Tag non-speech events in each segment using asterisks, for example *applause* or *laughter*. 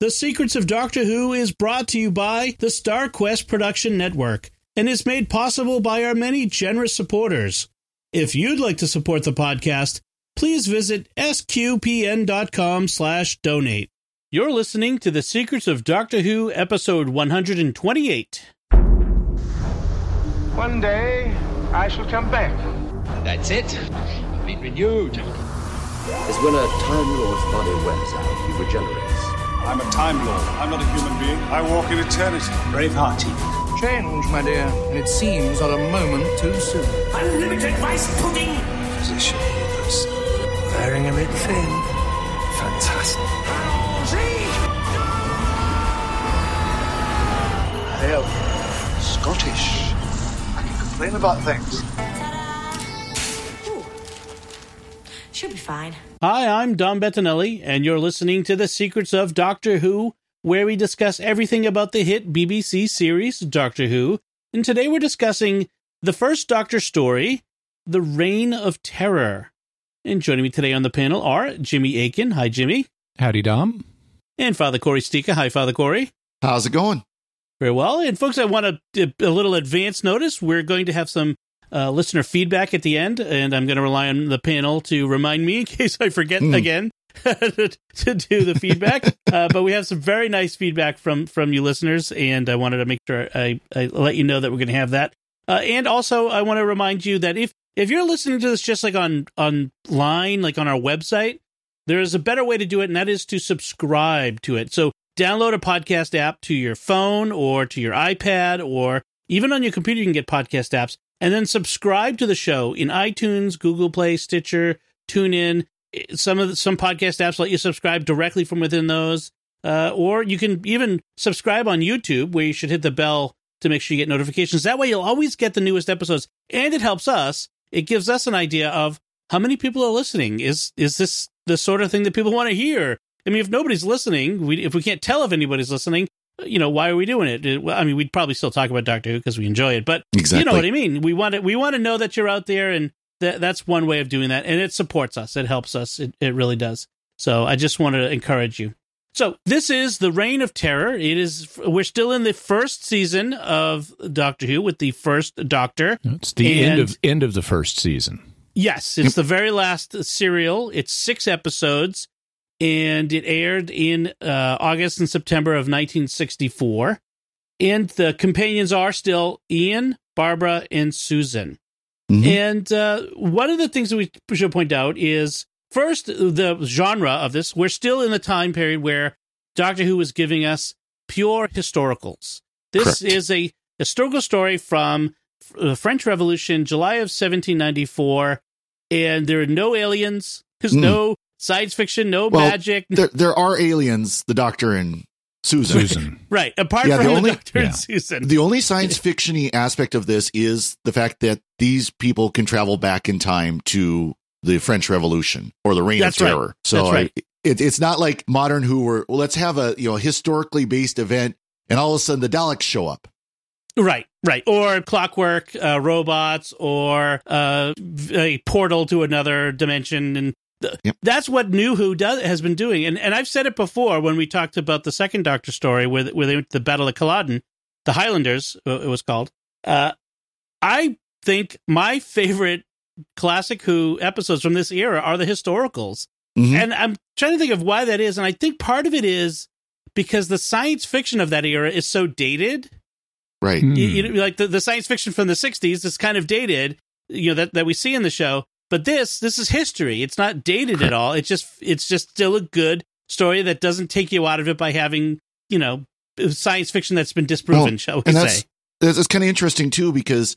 The Secrets of Doctor Who is brought to you by the Star Quest Production Network and is made possible by our many generous supporters. If you'd like to support the podcast, please visit sqpn.com slash donate. You're listening to The Secrets of Doctor Who, episode 128. One day, I shall come back. That's it. Been renewed. is when a Time Lord's body wears out, he regenerates. I'm a Time Lord. I'm not a human being. I walk in eternity. Braveheart. Change, my dear, and it seems on a moment too soon. Unlimited rice pudding. Position with us. Wearing a red fin. Fantastic. Hell, Scottish. I can complain about things. Should be fine. Hi, I'm Dom Bettinelli, and you're listening to The Secrets of Doctor Who, where we discuss everything about the hit BBC series Doctor Who. And today we're discussing the first Doctor story, The Reign of Terror. And joining me today on the panel are Jimmy Akin. Hi, Jimmy. Howdy, Dom. And Father Cory Sticha. Hi, Father Cory. How's it going? Very well. And folks, I want to a little advance notice. We're going to have some uh, listener feedback at the end, and I'm going to rely on the panel to remind me in *laughs* case I forget Mm. again *laughs* to do the feedback. *laughs* uh, but we have some very nice feedback from from you listeners, and I wanted to make sure I, I let you know that we're going to have that. Uh, and also, I want to remind you that if if you're listening to this just like on online, like on our website, there is a better way to do it, and that is to subscribe to it. So download a podcast app to your phone or to your iPad or even on your computer. You can get podcast apps, and then subscribe to the show in iTunes, Google Play, Stitcher, TuneIn. Some of the, some podcast apps let you subscribe directly from within those, uh, or you can even subscribe on YouTube, where you should hit the bell to make sure you get notifications. That way, you'll always get the newest episodes, and it helps us. It gives us an idea of how many people are listening. Is is this the sort of thing that people want to hear? I mean, if nobody's listening, we, if we can't tell if anybody's listening, you know, why are we doing it? I mean, we'd probably still talk about Doctor Who because we enjoy it, but exactly. you know what I mean. We want to we want to know that you're out there, and that that's one way of doing that, and it supports us. It helps us. It it really does. So I just want to encourage you. So this is the Reign of Terror. It is we're still in the first season of Doctor Who with the first Doctor. It's the end And- of end of the first season. Yes, it's the very last serial. It's six episodes, and it aired in uh, August and September of 1964. And the companions are still Ian, Barbara, and Susan. Mhm. And uh, one of the things that we should point out is first the genre of this. We're still in the time period where Doctor Who was giving us pure historicals. This Correct. is a historical story from the French Revolution, July of 1794, and there are no aliens. There's Mm. no science fiction, no Well, magic. There, there are aliens, the Doctor and Susan. Susan. *laughs* right, apart Yeah, from the the, only- Doctor yeah. and Susan. The only science fictiony aspect of this is the fact that these people can travel back in time to the French Revolution or the Reign That's of right. Terror. So That's right. I- it, it's not like modern Who were well, let's have a you know historically based event, and all of a sudden the Daleks show up. Right, right. Or clockwork uh, robots or uh, a portal to another dimension. And th- Yep. that's what New Who does, has been doing. And, and I've said it before when we talked about the second Doctor story where, where they went to the Battle of Culloden, the Highlanders, uh, it was called. Uh, I think my favorite classic Who episodes from this era are the historicals. Mhm. And I'm trying to think of why that is. And I think part of it is because the science fiction of that era is so dated Right. Hmm. you, you know, like the, the science fiction from the 60s is kind of dated you know that, that we see in the show but this this is history it's not dated at all it's just it's just still a good story that doesn't take you out of it by having you know science fiction that's been disproven Well, shall we say that's that's, that's kind of interesting too because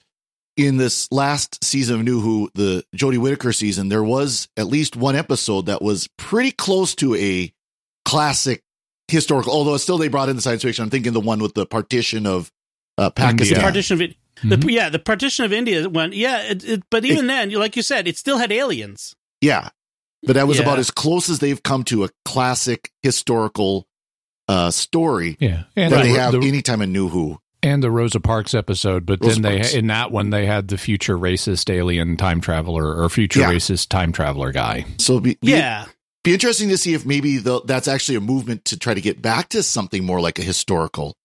in this last season of New Who, the Jodie Whittaker season, there was at least one episode that was pretty close to a classic historical. Although still they brought in the science fiction. I'm thinking the one with the partition of uh, Pakistan. the partition of it Mhm. the, yeah the partition of india went yeah it, it, but even then like you said it still had aliens Yeah. But that was Yeah. about as close as they've come to a classic historical uh story Yeah, and that the, they have the- anytime in New Who. and the Rosa Parks episode. But Rosa then they Parks. in that one they had the future racist alien time traveler or future Yeah. racist time traveler guy. So be, be- yeah be interesting to see if maybe the, that's actually a movement to try to get back to something more like a historical.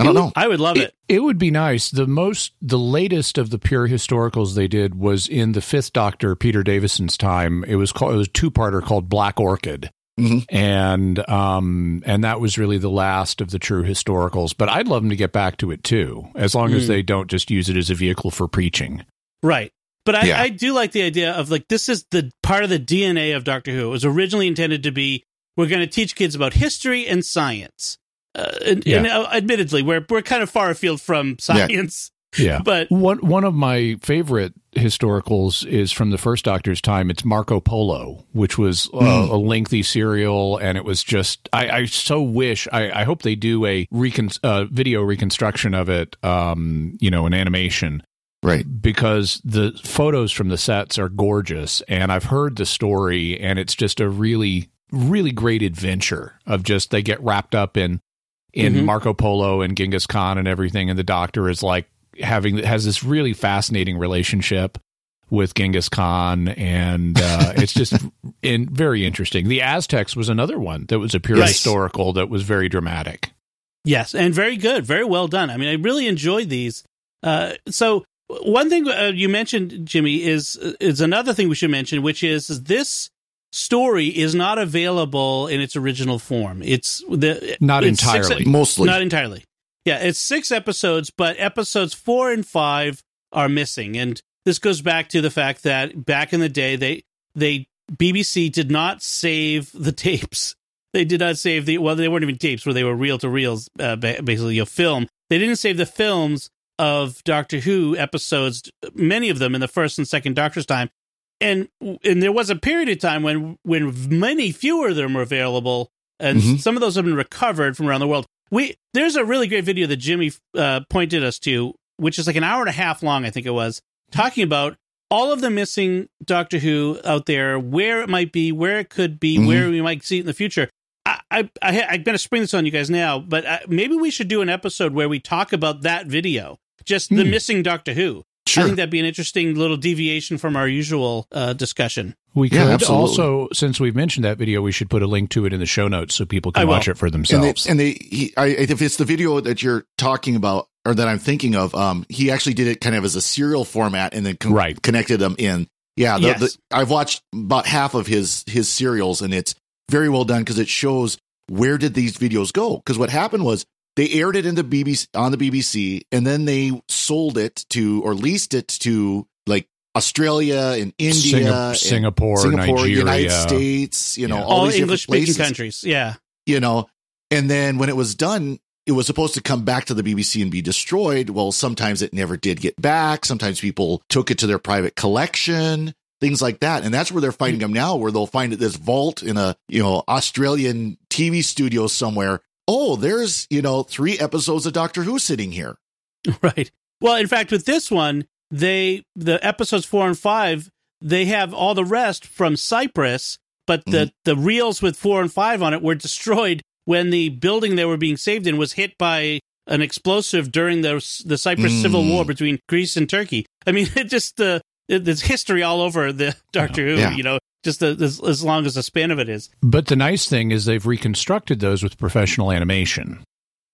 I don't know. I would love it. It, it would be nice. The most, the latest of the pure historicals they did was in the Fifth Doctor, Peter Davison's time. It was called, it was a two parter called Black Orchid, Mhm. and um, and that was really the last of the true historicals. But I'd love them to get back to it too, as long as Mm. they don't just use it as a vehicle for preaching. Right. But I, Yeah. I do like the idea of like this is the part of the DNA of Doctor Who. It was originally intended to be we're going to teach kids about history and science. Uh, and, Yeah. and uh, admittedly, we're we're kind of far afield from science, Yeah. *laughs* but One one of my favorite historicals is from the first Doctor's time. It's Marco Polo, which was uh, Hmm. a lengthy serial, and it was just. I, I so wish. I, I hope they do a recon, uh, video reconstruction of it. Um, you know, an animation Right. because the photos from the sets are gorgeous, and I've heard the story, and it's just a really really great adventure of just they get wrapped up in in Mhm. Marco Polo and Genghis Khan and everything, and the Doctor is like having has this really fascinating relationship with Genghis Khan, and uh, *laughs* it's just in, very interesting. The Aztecs was another one that was a pure Yes. historical that was very dramatic. Yes, and very good, very well done. I mean, I really enjoyed these. Uh, so one thing uh, you mentioned, Jimmy, is is another thing we should mention, which is this story is not available in its original form. It's the Not it's six- entirely. Mostly. not entirely. Yeah, it's six episodes, but episodes four and five are missing, and this goes back to the fact that back in the day, they they BBC did not save the tapes. *laughs* They did not save the well, they weren't even tapes, where they were reel to reels, uh, ba- basically a film. They didn't save the films of Doctor Who episodes, many of them in the first and second Doctor's time, and and there was a period of time when when many fewer of them were available, and Mhm. some of those have been recovered from around the world. We there's a really great video that Jimmy uh, pointed us to, which is like an hour and a half long, I think it was, talking about all of the missing Doctor Who out there, where it might be, where it could be, Mhm. where we might see it in the future. I, I, I I'm going to spring this on you guys now, but uh, maybe we should do an episode where we talk about that video, just the Hmm. missing Doctor Who. I think that'd be an interesting little deviation from our usual uh, discussion. We Yeah, could absolutely. also, since we've mentioned that video, we should put a link to it in the show notes so people can watch it for and they, themselves. and they he, I, if it's the video that you're talking about or that I'm thinking of, um, he actually did it kind of as a serial format and then con- Right. connected them in. Yeah, the, Yes. the, I've watched about half of his his serials, and it's very well done because it shows where did these videos go. Because what happened was they aired it into BBC on the BBC, and then they sold it to or leased it to like Australia and India, Singa- and Singapore, Singapore, Nigeria. United States. You know, Yeah. all, All English speaking countries. Yeah. you know and then when it was done it was supposed to come back to the bbc and be destroyed well sometimes it never did get back sometimes people took it to their private collection things like that and that's where they're finding mm. them now where they'll find it this vault in a you know australian tv studio somewhere oh there's you know three episodes of doctor who sitting here *laughs* Right. Well, in fact, with this one, they the episodes four and five they have all the rest from Cyprus, but the Mm-hmm. the reels with four and five on it were *laughs* destroyed when the building they were being saved in was hit by an explosive during the the Cyprus Mm. civil war between Greece and Turkey. I mean, *laughs* it just the it, there's history all over the Doctor Who. Yeah. You know, just the, as, as long as the span of it is. But the nice thing is they've reconstructed those with professional animation.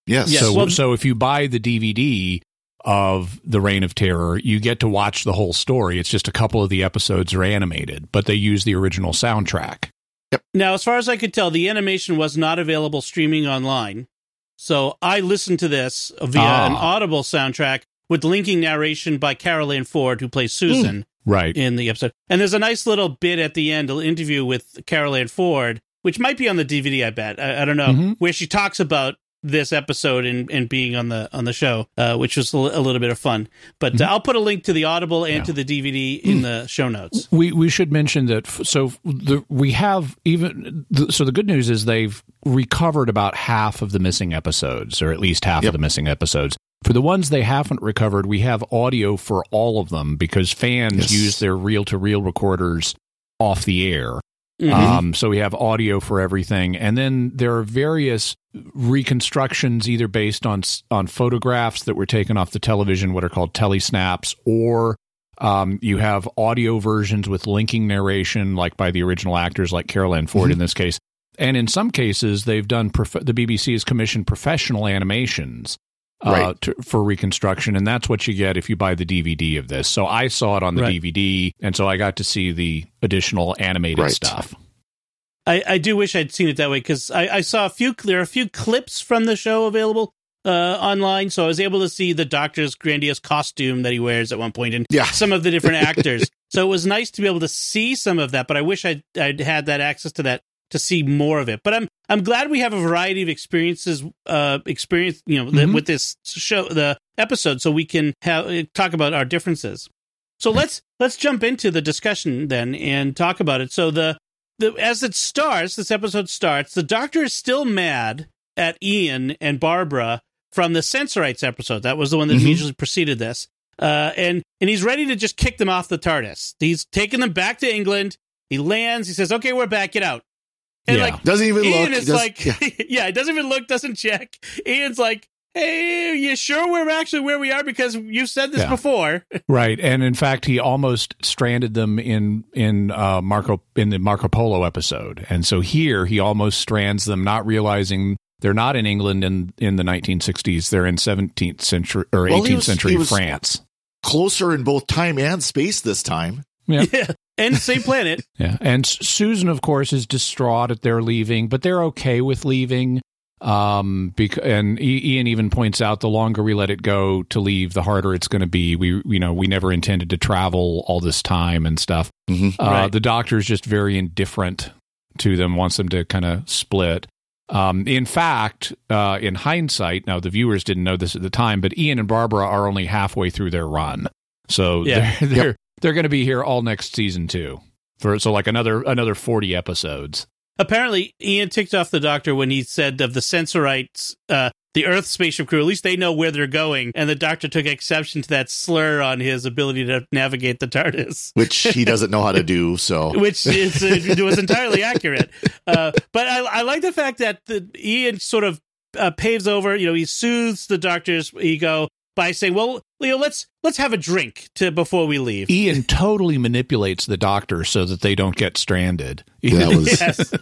yes Yes, so, well- so if you buy the DVD of the Reign of Terror, you get to watch the whole story. It's just a couple of the episodes are animated, but they use the original soundtrack. Yep. Now, as far as I could tell, the animation was not available streaming online. So I listened to this via Ah. an Audible soundtrack with linking narration by Carole Ann Ford, who plays Susan Right. in the episode. And there's a nice little bit at the end, an interview with Carole Ann Ford, which might be on the DVD, I bet. I, I don't know, Mhm. where she talks about this episode and, and being on the on the show, uh, which was a, little bit of fun. But uh, I'll put a link to the Audible and Yeah. to the DVD in the show notes. We we should mention that. f- So the, we have even. The, so the good news is they've recovered about half of the missing episodes, or at least half Yep. of the missing episodes. For the ones they haven't recovered, we have audio for all of them because fans Yes. use their reel to reel recorders off the air. Mhm. Um, so we have audio for everything, and then there are various reconstructions, either based on on photographs that were taken off the television, what are called telesnaps, or Um, you have audio versions with linking narration, like by the original actors, like Carole Ann Ford in this case. And in some cases, they've done prof- the BBC has commissioned professional animations uh, Right. to, for reconstruction, and that's what you get if you buy the DVD of this. So I saw it on the Right. DVD, and so I got to see the additional animated Right. stuff. I, I do wish I'd seen it that way because I, I saw a few there are a few clips from the show available uh, online, so I was able to see the Doctor's grandiose costume that he wears at one point and Yeah. some of the different *laughs* actors. so it was nice to be able to see some of that, but I wish I'd, I'd had that access to that to see more of it. But I'm I'm glad we have a variety of experiences, uh, experience you know that Mhm. with this show the episode, so we can have uh, talk about our differences. So let's let's jump into the discussion then and talk about it. So the the as it starts, this episode starts, the doctor is still mad at Ian and Barbara from the Sensorites episode. That was the one that Mhm. immediately preceded this. Uh, and and he's ready to just kick them off the TARDIS. He's taking them back to England. He lands. He says, "Okay, we're back. Get out." And Yeah. like Doesn't even Ian look. is does- like, yeah. *laughs* yeah. it doesn't even look, doesn't check. Ian's like, "Hey, you sure we're actually where we are because you've said this Yeah. before." *laughs* Right, and in fact, he almost stranded them in in uh, Marco in the Marco Polo episode, and so here he almost strands them, not realizing they're not in England in in the 1960s; they're in 17th century or 18th Well, he was- century he was- France. Closer in both time and space this time. Yeah. *laughs* yeah, and same planet. *laughs* Yeah, and S- Susan, of course, is distraught at their leaving, but they're okay with leaving. Um, bec- and Ian even points out the longer we let it go to leave, the harder it's going to be. We, you know, we never intended to travel all this time and stuff. Mhm. Uh, Right. The doctor's just very indifferent to them, wants them to kind of split. Um, in fact, uh, in hindsight, now the viewers didn't know this at the time, but Ian and Barbara are only halfway through their run, so Yeah. they're they're, they're going to be here all next season too. For so like another another forty episodes. Apparently, Ian ticked off the doctor when he said of the Sensorites, uh, the Earth spaceship crew, at least they know where they're going. And the doctor took exception to that slur on his ability to navigate the TARDIS. *laughs* Which he doesn't know how to do. So *laughs* Which is, it was entirely *laughs* accurate. Uh, but I, I like the fact that the, Ian sort of uh, paves over, you know, he soothes the doctor's ego by saying, well, Leo, let's let's have a drink to before we leave. Ian totally manipulates the doctor so that they don't get stranded. that was *laughs* yes.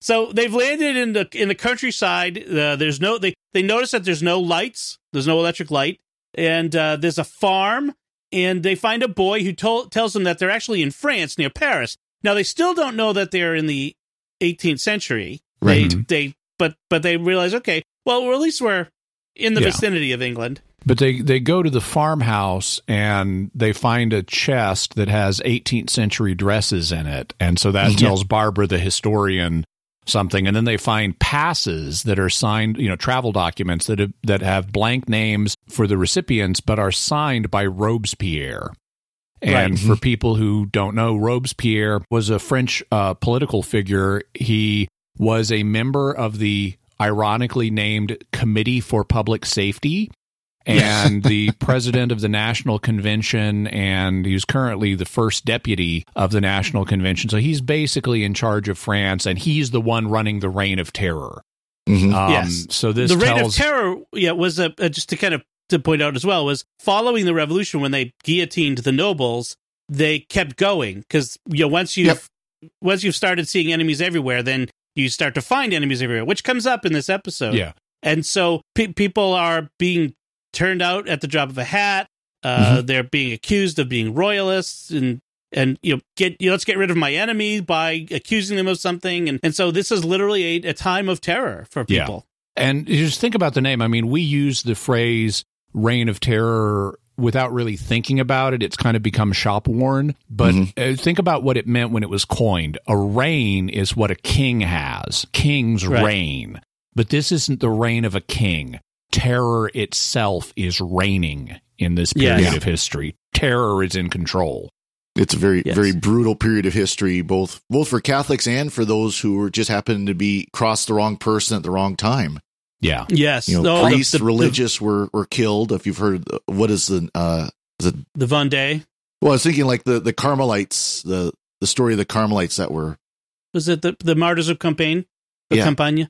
So they've landed in the in the countryside. Uh, there's no they they notice that there's no lights. There's no electric light, and uh, there's a farm. And they find a boy who told, tells them that they're actually in France near Paris. Now they still don't know that they're in the 18th century. Right. They, they but but they realize okay, well at least we're in the Yeah. vicinity of England. But they, they go to the farmhouse and they find a chest that has 18th century dresses in it. And so that tells Barbara, the historian, something. And then they find passes that are signed, you know, travel documents that have, that have blank names for the recipients, but are signed by Robespierre. And for people who don't know, Robespierre was a French uh, political figure. He was a member of the ironically named Committee for Public Safety *laughs* and the president of the National Convention, and he's currently the first deputy of the National Convention. So he's basically in charge of France, and he's the one running the reign of terror. Mhm. Um, Yes. So this the reign tells of terror, yeah, was a, a just to kind of to point out as well was following the revolution when they guillotined the nobles. They kept going because you know once you Yep. have once you've started seeing enemies everywhere, then you start to find enemies everywhere, which comes up in this episode. yeah. and so pe- people are being turned out at the drop of a hat. Uh, Mm-hmm. They're being accused of being royalists and. And you know, get you know, let's get rid of my enemy by accusing them of something, and and so this is literally a, a time of terror for Yeah. people. And just think about the name. I mean, we use the phrase reign of terror without really thinking about it. It's kind of become shop worn. But uh, think about what it meant when it was coined. A reign is what a king has, king's Right. reign. But this isn't the reign of a king. Terror itself is reigning in this period Yeah. of history. Terror is in control. It's a very, Yes. very brutal period of history, both both for Catholics and for those who were just happened to be crossed the wrong person at the wrong time. Yeah. Yes, You know, Oh, priests, the, religious were were killed. If you've heard, what is the uh, the, the Vendée Well, I was thinking like the the Carmelites, the the story of the Carmelites that were was it the the Martyrs of Compiègne, the Yeah. Compiègne.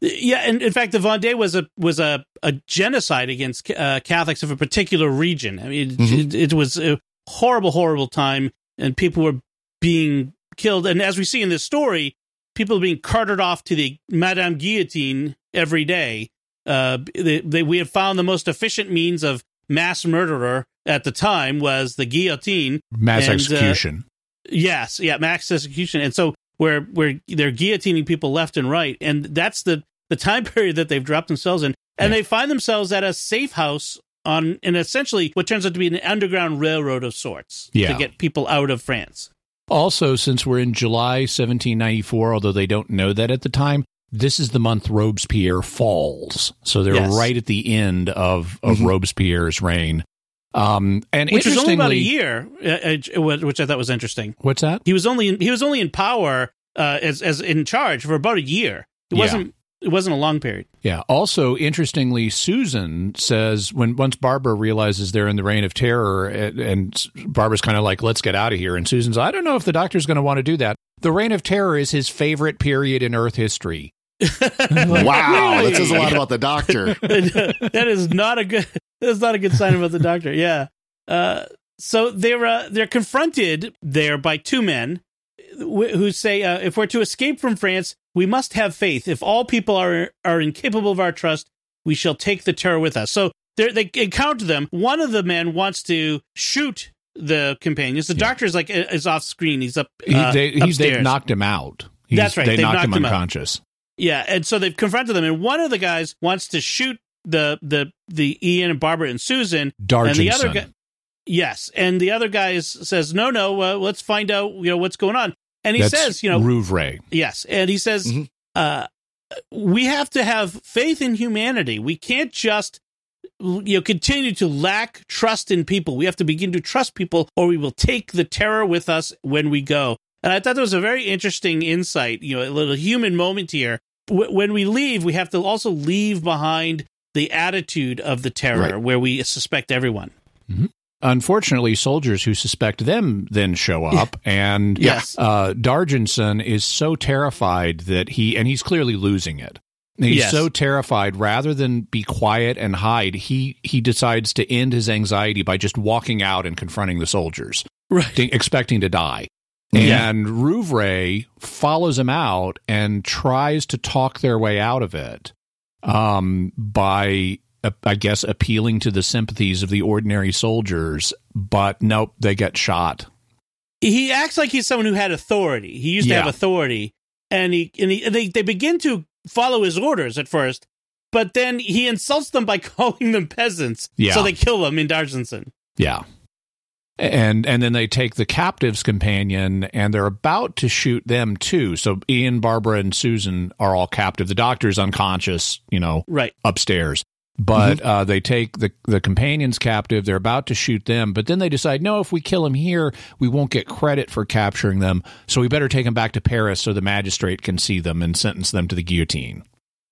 Yeah, and in fact, the Vendée was a was a, a genocide against uh, Catholics of a particular region. I mean, it, Mhm. it, it was a horrible, horrible time, and people were being killed. And as we see in this story, people are being carted off to the Madame Guillotine every day. Uh, they, they, we had found the most efficient means of mass murderer at the time was the guillotine. Mass And, uh, execution. Yes, yeah, mass execution. And so where where they're guillotining people left and right, and that's the the time *laughs* period that they've dropped themselves in, and Yeah. they find themselves at a safe house on, in essentially what turns out to be an underground railroad of sorts Yeah. to get people out of France. Also, since we're in July 1794, although they don't know that at the time, this is the month Robespierre falls. So they're Yes. right at the end of, of mm-hmm. Robespierre's reign. Um, and Which was only about a year, uh, uh, which I thought was interesting. What's that? He was only in, he was only in power uh, as as in charge for about a year. It Yeah. wasn't it wasn't a long period. Yeah. Also, interestingly, Susan says when once Barbara realizes they're in the reign of terror, and, and Barbara's kind of like, "Let's get out of here," and Susan's, "I don't know if the doctor's going to want to do that." The reign of terror is his favorite period in Earth history. *laughs* Wow, Really? that says a lot about the doctor. *laughs* that is not a good that is not a good sign about the *laughs* doctor. Yeah. Uh so they're uh, they're confronted there by two men who say uh, if we're to escape from france we must have faith. If all people are are incapable of our trust we shall take the terror with us. So they're- encounter them. One of the men wants to shoot the companions. The doctor is like is off screen. He's up He, uh, they, he's, they've knocked him out. He's- That's right, They knocked, knocked him unconscious. Yeah, and so they've confronted them, and one of the guys wants to shoot the the the Ian and Barbara and Susan, and the other guy, yes, and the other guy is, says, no, no, uh, let's find out, you know, what's going on, and he That's says, you know, Rouvray. yes, and he says, Mhm. uh, we have to have faith in humanity. We can't just you know continue to lack trust in people. We have to begin to trust people, or we will take the terror with us when we go. And I thought that was a very interesting insight. You know, a little human moment here. W- when we leave, we have to also leave behind the attitude of the terror, Right. where we suspect everyone. Unfortunately, soldiers who suspect them then show up, and *laughs* Yes. uh, D'Argenson is so terrified that he, and he's clearly losing it. He's Yes. so terrified. Rather than be quiet and hide, he he decides to end his anxiety by just walking out and confronting the soldiers, Right. th- expecting to die. Yeah. And Rouvray follows him out and tries to talk their way out of it um, by, uh, I guess, appealing to the sympathies of the ordinary soldiers. But nope, they get shot. he acts like he's someone who had authority. He used to have authority, and he and, he, they they begin to follow his orders at first, but then he insults them by *laughs* calling them peasants. Yeah. So they kill him in D'Argenson. Yeah. And and then they take the captive's companion and they're about to shoot them too. So Ian, Barbara, and Susan are all captive. The doctor's unconscious, you know, Right. upstairs. But uh, they take the the companions captive. They're about to shoot them, but then they decide, no, if we kill him here, we won't get credit for capturing them. So we better take them back to Paris so the magistrate can see them and sentence them to the guillotine.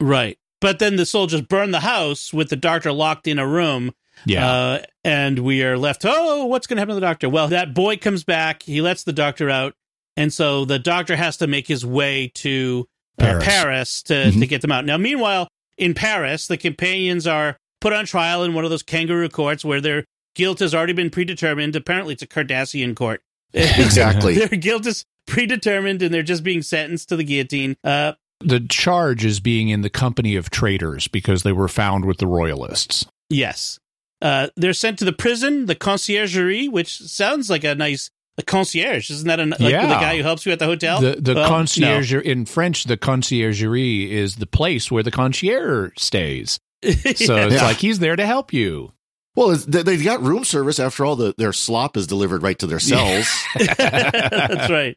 Right. But then the soldiers burn the house with the doctor locked in a room. Yeah, Uh, and we are left, oh, what's going to happen to the doctor? Well, that boy comes back. He lets the doctor out. And so the doctor has to make his way to uh, Paris. Paris, to, to get them out. Now, meanwhile, in Paris, the companions are put on trial in one of those kangaroo courts where their guilt has already been predetermined. Apparently, it's a Cardassian court. *laughs* Exactly. their guilt is predetermined and they're just being sentenced to the guillotine. Uh, the charge is being in the company of traitors because they were found with the royalists. Yes. Uh, they're sent to the prison, the conciergerie, which sounds like a nice a concierge. Isn't that a, like Yeah. the guy who helps you at the hotel? The the Well, concierge in French, the conciergerie is the place where the concierge stays. no. *laughs* So it's Yeah. like he's there to help you. Well, they, they've got room service after all. The, their slop is delivered right to their cells. *laughs* That's right.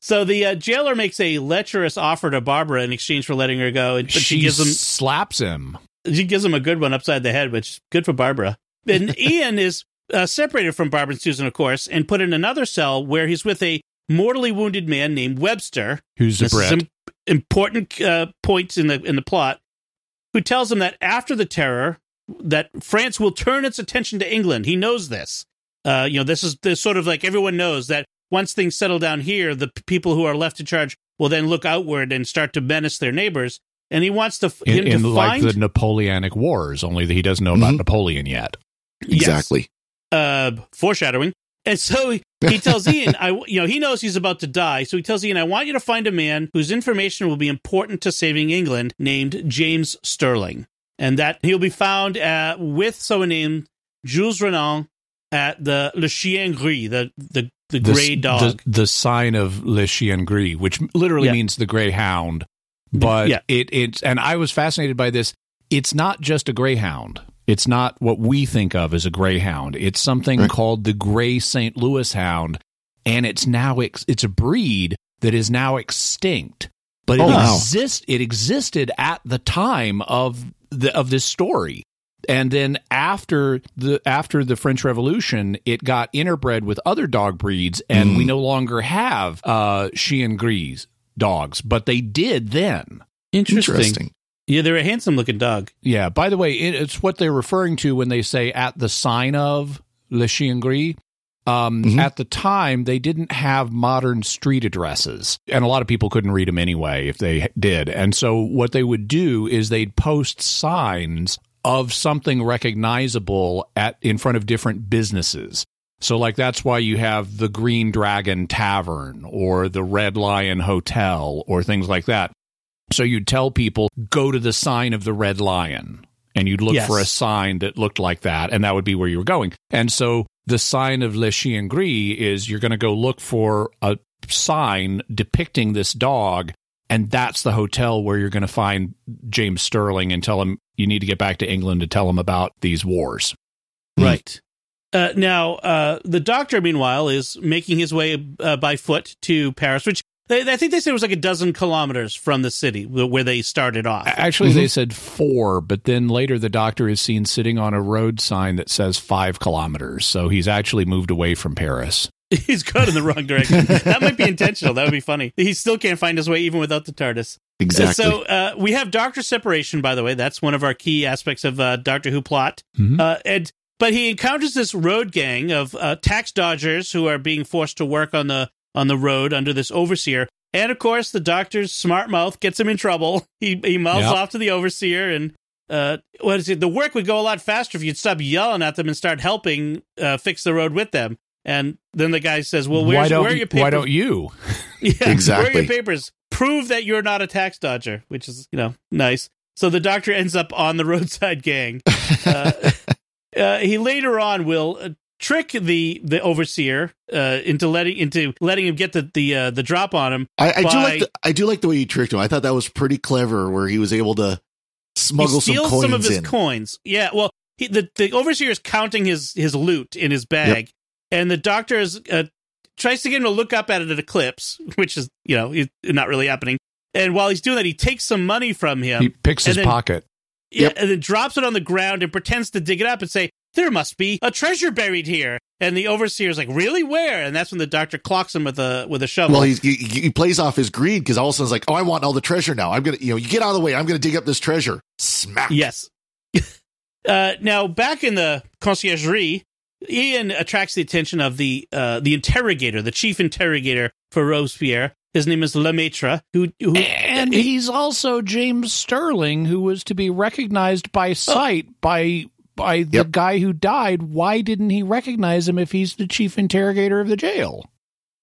So the uh, jailer makes a lecherous offer to Barbara in exchange for letting her go, but she, gives him slaps him. She gives him a good one upside the head, which is good for Barbara. And *laughs* Ian is uh, separated from Barbara and Susan, of course, and put in another cell where he's with a mortally wounded man named Webster, Who's a this is Brit? im- important uh, point in the in the plot, who tells him that after the terror, that France will turn its attention to England. He knows this. Uh, you know, this is this sort of like everyone knows that once things settle down here, the people who are left in charge will then look outward and start to menace their neighbors. And he wants to f- in, him to in like find the Napoleonic Wars, only that he doesn't know about Mhm. Napoleon yet. Yes. Exactly. uh, foreshadowing. And so he, he tells Ian, I, *laughs* you know, he knows he's about to die. So he tells Ian, I want you to find a man whose information will be important to saving England named James Sterling. And that he'll be found at, with someone named Jules Renan at the Le Chien Gris, the, the, the The- gray dog. The, the sign of Le Chien Gris, which literally Yeah. means the gray hound. But Yeah. it it's and I was fascinated by this. It's not just a greyhound. It's not what we think of as a greyhound. It's something Right. called the gray St. Louis hound, and it's now ex- it's a breed that is now extinct. But it Oh, wow. exist it existed at the time of the of this story. And then after the after the French Revolution, it got interbred with other dog breeds, and Mm. we no longer have uh, Chien Gris dogs, but they did then. Interesting. Interesting. Yeah, they're a handsome looking dog. Yeah. By the way, it, it's what they're referring to when they say at the sign of Le Chien Gris. Um, Mhm. At the time, they didn't have modern street addresses, and a lot of people couldn't read them anyway if they did. And so, what they would do is they'd post signs of something recognizable at in front of different businesses. So, like that's why you have the Green Dragon Tavern or the Red Lion Hotel or things like that. So you'd tell people, go to the sign of the Red Lion. And you'd look Yes. for a sign that looked like that, and that would be where you were going. And so the sign of Le Chien Gris is you're going to go look for a sign depicting this dog, and that's the hotel where you're going to find James Sterling and tell him you need to get back to England to tell him about these wars. Right. Uh, now, uh, the doctor, meanwhile, is making his way uh, by foot to Paris, which they, I think they said it was like a dozen kilometers from the city where they started off. Actually, they said four, but then later the doctor is seen sitting on a road sign that says five kilometers. So he's actually moved away from Paris. *laughs* He's going in the wrong direction. that might be intentional. That would be funny. He still can't find his way even without the TARDIS. Exactly. So uh, we have Doctor separation, by the way. That's one of our key aspects of uh, Doctor Who plot. Mhm. Uh, and but he encounters this road gang of uh, tax dodgers who are being forced to work on the on the road under this overseer. And of course, the Doctor's smart mouth gets him in trouble. *laughs* He he mouths Yep. off to the overseer, and uh, what is it? The work would go a lot faster if you'd stop yelling at them and start helping uh, fix the road with them. And then the guy says, "Well, where's, where are your papers? why don't you? *laughs* *laughs* Yeah, Where are your papers? Prove that you're not a tax dodger, which is, you know, nice. So the doctor ends up on the roadside gang. Uh, uh, he later on will uh, trick the the overseer uh, into letting into letting him get the the uh, the drop on him. I, I do like the, I do like the way you tricked him. I thought that was pretty clever, where he was able to smuggle he some coins some of his in. coins. Yeah, well, he, the the overseer is counting his his loot in his bag, and the doctor is uh, tries to get him to look up at it at Eclipse, which is you know not really happening. And while he's doing that, he takes some money from him. He picks his then- pocket. Yeah, Yep. and then drops it on the ground and pretends to dig it up and say, "There must be a treasure buried here." And the overseer's like, "Really? Where?" And that's when the doctor clocks him with a with a shovel. Well, he's, he, he plays off his greed because all of a sudden it's like, oh, I want all the treasure now. I'm gonna, you know, you get out of the way. I'm gonna dig up this treasure. Smack. yes. *laughs* uh, now back in the conciergerie, Ian attracts the attention of the uh, the interrogator, the chief interrogator for Robespierre. His name is Lemaitre, who, who And he's also James Sterling, who was to be recognized by oh. sight by by the Yep. guy who died. Why didn't he recognize him if he's the chief interrogator of the jail?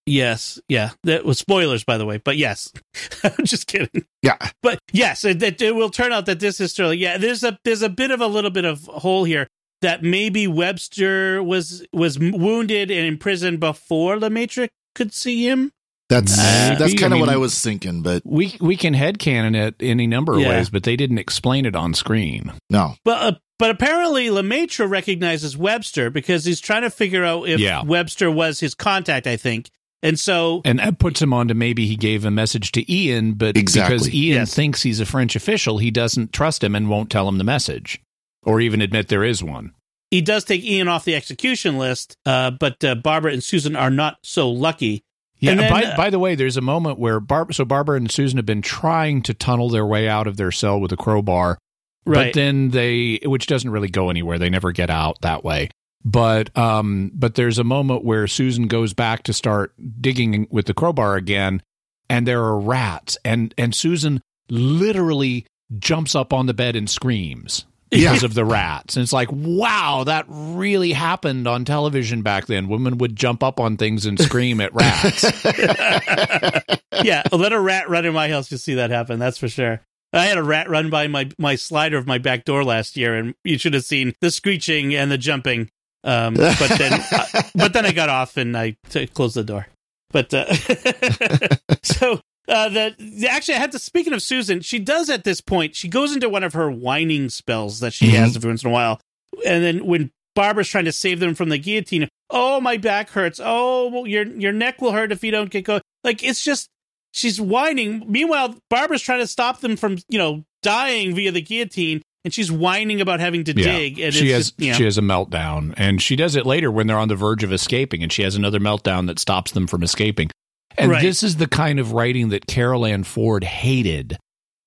yes, yeah, that was spoilers by the way, but yes, *laughs* I'm just kidding. Yeah. But yes, it, it, it will turn out that this is Sterling. Yeah, there's a there's a bit of a little bit of hole here that maybe Webster was was wounded and imprisoned before Lemaitre could see him. That's Maybe. that's kind I of what I was thinking, but We we can headcanon it any number of Yeah. ways, but they didn't explain it on screen. no. But uh, but apparently Lemaitre recognizes Webster because he's trying to figure out if Yeah. Webster was his contact. I think, and so And that puts him on to maybe he gave a message to Ian, but Exactly. because Ian Yes. thinks he's a French official, he doesn't trust him and won't tell him the message, or even admit there is one. he does take Ian off the execution list. Uh, but uh, Barbara and Susan are not so lucky. Yeah. And then, by, uh, by the way, there's a moment where Bar- so Barbara and Susan have been trying to tunnel their way out of their cell with a crowbar, Right. but then they, which doesn't really go anywhere. They never get out that way. But um, but there's a moment where Susan goes back to start digging with the crowbar again, and there are rats, and and Susan literally jumps up on the bed and screams because of the rats. And it's like, wow, that really happened on television back then. Women would jump up on things and scream at rats. *laughs* yeah, let a rat run in my house. You'll see that happen. That's for sure. I had a rat run by my my slider of my back door last year, and you should have seen the screeching and the jumping. Um, but then, *laughs* uh, but then I got off and I t- closed the door. But uh, *laughs* so uh, the actually, I had to. Speaking of Susan, she does at this point. She goes into one of her whining spells that she Mhm. has every once in a while, and then when Barbara's trying to save them from the guillotine, oh my back hurts. Oh, your your neck will hurt if you don't get going. Like it's just she's whining. Meanwhile, Barbara's trying to stop them from you know dying via the guillotine, and she's whining about having to dig. And she it's has just, you know, she has a meltdown, and she does it later when they're on the verge of escaping, and she has another meltdown that stops them from escaping. And Right. this is the kind of writing that Carole Ann Ford hated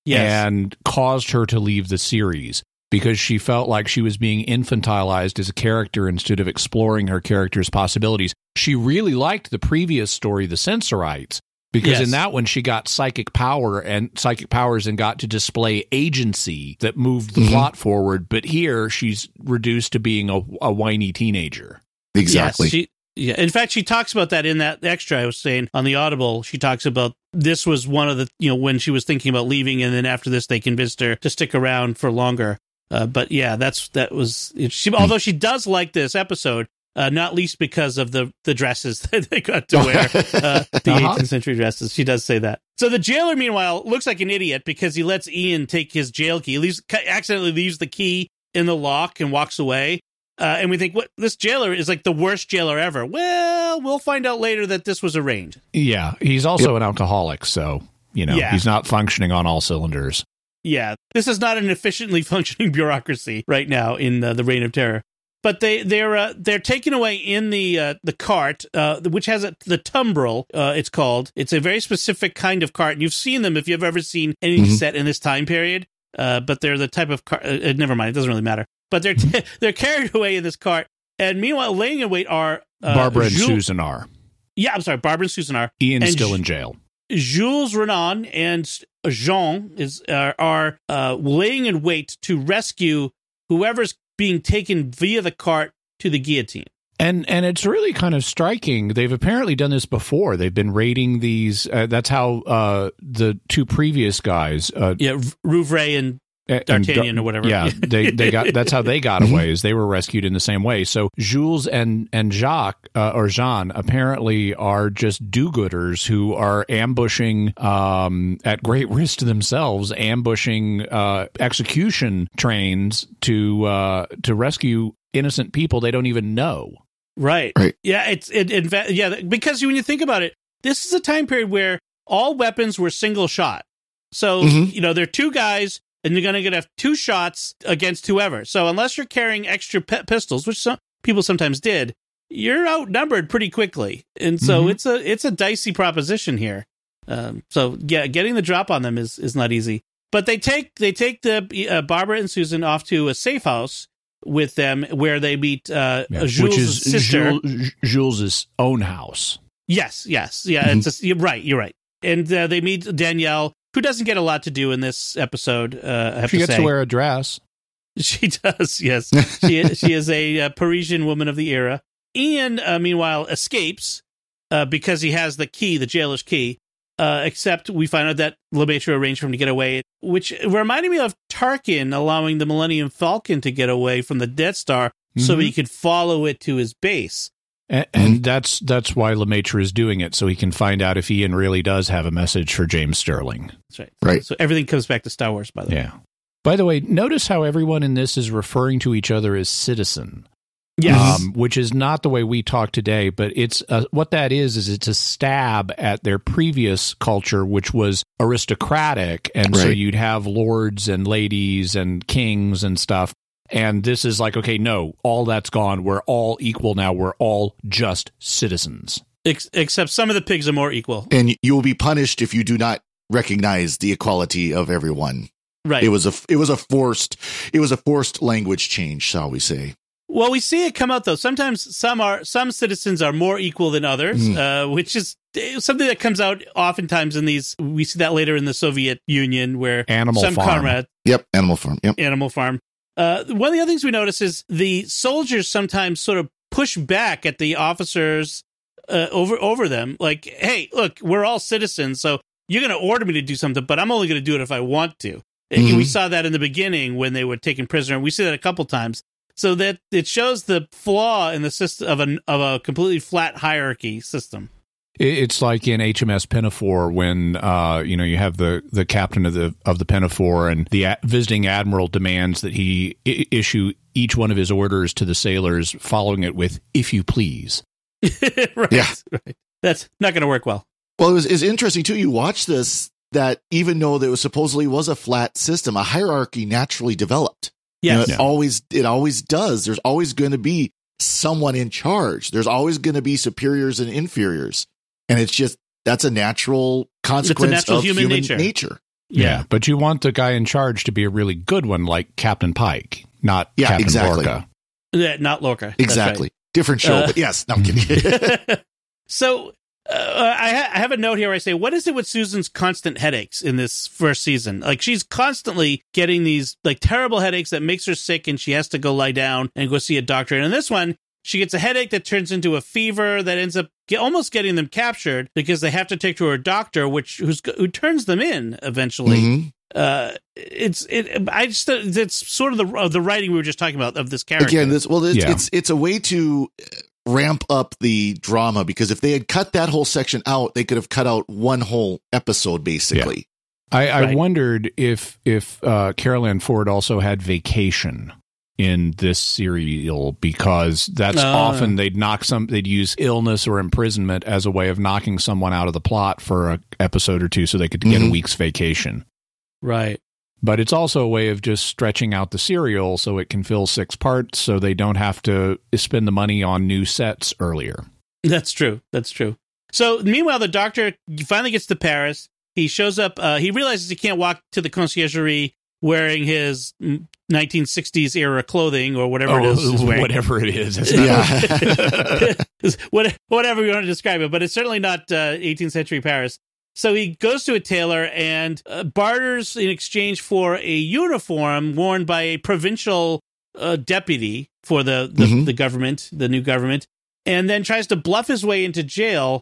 yes. and caused her to leave the series because she felt like she was being infantilized as a character instead of exploring her character's possibilities. She really liked the previous story, The Sensorites, because Yes. in that one she got psychic power and psychic powers and got to display agency that moved the Mhm. plot forward. But here she's reduced to being a, a whiny teenager. Exactly. Yes, she, yeah. In fact, she talks about that in that extra I was saying on the Audible. She talks about this was one of the you know when she was thinking about leaving, and then after this they convinced her to stick around for longer. Uh, but yeah, that's that was she. Although she does like this episode, uh, not least because of the the dresses *laughs* that they got to wear, *laughs* uh, the Uh-huh. 18th century dresses. She does say that. So the jailer, meanwhile, looks like an idiot because he lets Ian take his jail key. He leaves accidentally leaves the key in the lock and walks away. Uh, and we think, what this jailer is like the worst jailer ever. Well, we'll find out later that this was arranged. Yeah, he's also an alcoholic, so you know Yeah. he's not functioning on all cylinders. Yeah, this is not an efficiently *laughs* functioning bureaucracy right now in uh, the Reign of Terror. But they they're uh, they're taken away in the uh, the cart, uh, which has a, the tumbril. Uh, it's called. It's a very specific kind of cart, and you've seen them if you've ever seen anything Mhm. set in this time period. Uh, but they're the type of cart. Uh, never mind, it doesn't really matter. But they're *laughs* they're carried away in this cart, and meanwhile, laying in wait are uh, Barbara and Jules- Susan are. Yeah, I'm sorry, Barbara and Susan are. Ian's And still in jail. Jules Renan and Jean is uh, are uh, laying in wait to rescue whoever's being taken via the cart to the guillotine. And and it's really kind of striking. They've apparently done this before. They've been raiding these. Uh, that's how uh, the two previous guys, uh, Yeah, Rouvray and D'Artagnan Dar- or whatever. Yeah, *laughs* they they got. That's how they got away. Is they were rescued in the same way. So Jules and and Jacques uh, or Jean apparently are just do-gooders who are ambushing um, at great risk to themselves, ambushing uh, execution trains to uh, to rescue innocent people they don't even know. Right. Right. Yeah, it's it, in fact yeah because when you think about it, this is a time period where all weapons were single shot. So Mhm. you know there are two guys, and you're going to have two shots against whoever. So unless you're carrying extra pe- pistols, which some people sometimes did, you're outnumbered pretty quickly, and so Mhm. it's a it's a dicey proposition here. Um, so yeah, getting the drop on them is is not easy. But they take they take the uh, Barbara and Susan off to a safe house with them where they meet uh, Yeah, Jules' which is sister. Jules, Jules's own house. Yes, yes, yeah. Mhm. It's a, you're right. You're right. And uh, they meet Danielle, who doesn't get a lot to do in this episode. Uh, I have She to gets say, to wear a dress. *laughs* she does. Yes, she *laughs* she is a uh, Parisian woman of the era. Ian, uh, meanwhile, escapes uh, because he has the key, the jailer's key. Uh, except we find out that Lemaitre arranged for him to get away, which reminded me of Tarkin allowing the Millennium Falcon to get away from the Death Star so Mhm. he could follow it to his base. And, and that's that's why Lemaitre is doing it, so he can find out if Ian really does have a message for James Sterling. That's right. Right. So everything comes back to Star Wars, by the way. Yeah. By the way, notice how everyone in this is referring to each other as citizen. Yes. um, which is not the way we talk today. But it's uh, what that is is it's a stab at their previous culture, which was aristocratic, and so you'd have lords and ladies and kings and stuff. And this is like, okay, no, all that's gone. We're all equal now. We're all just citizens. Ex- except some of the pigs are more equal. and you will be punished if you do not recognize the equality of everyone. Right. It was a it was a forced it was a forced language change, shall we say? well, we see it come out though. Sometimes some are some citizens are more equal than others, Mm. uh, which is eh, something that comes out oftentimes in these. We see that later in the Soviet Union, where Animal some Farm. comrade Yep, Animal Farm. Yep. Animal Farm, Uh, one of the other things we notice is the soldiers sometimes sort of push back at the officers uh, over over them. Like, hey, look, we're all citizens, so you're going to order me to do something, but I'm only going to do it if I want to. And Mhm. We saw that in the beginning when they were taken prisoner. We see that a couple times. So that it shows the flaw in the system of a of a completely flat hierarchy system. It- It's like in HMS Pinafore when uh, you know you have the, the captain of the of the Pinafore and the a- visiting admiral demands that he I- issue each one of his orders to the sailors, following it with "if you please." *laughs* right. Yeah. Right. That's not going to work well. Well, it was it's interesting too. You watch this that even though there was supposedly was a flat system, a hierarchy naturally developed. You know, Yes. it always it always does. There's always going to be someone in charge. There's always going to be superiors and inferiors, and it's just that's a natural consequence natural of human human, nature. nature. Yeah. but you want the guy in charge to be a really good one, like Captain Pike, not Yeah, Captain exactly. Lorca. Yeah, not Lorca. That's Exactly. Different show, Uh, but yes, no, I'm kidding. *laughs* *laughs* so uh, I, ha- I have a note here where I say, what is it with Susan's constant headaches in this first season? Like she's constantly getting these like terrible headaches that makes her sick, and she has to go lie down and go see a doctor. And in this one, she gets a headache that turns into a fever that ends up get, almost getting them captured because they have to take to her doctor, which who's who turns them in eventually. Mhm. Uh, it's it. I just it's sort of the of the writing we were just talking about of this character. Again, this well, it's, Yeah. it's it's a way to ramp up the drama because if they had cut that whole section out, they could have cut out one whole episode basically. I, I Right. wondered if if uh, Carole Ann Ford also had vacation in this serial because that's Oh. often they'd knock some they'd use illness or imprisonment as a way of knocking someone out of the plot for a episode or two so they could get a Mhm. week's vacation. right. But it's also a way of just stretching out the serial so it can fill six parts so they don't have to spend the money on new sets earlier. That's true. That's true. So meanwhile, the doctor finally gets to Paris. He shows up. Uh, he realizes he can't walk to the conciergerie wearing his mm, 1960s era clothing or whatever it is. Oh, whatever it is. It's not- *laughs* Yeah. *laughs* What- whatever you want to describe it, but it's certainly not uh, 18th century Paris. So he goes to a tailor and uh, barters in exchange for a uniform worn by a provincial uh, deputy for the the, Mhm. the government, the new government, and then tries to bluff his way into jail,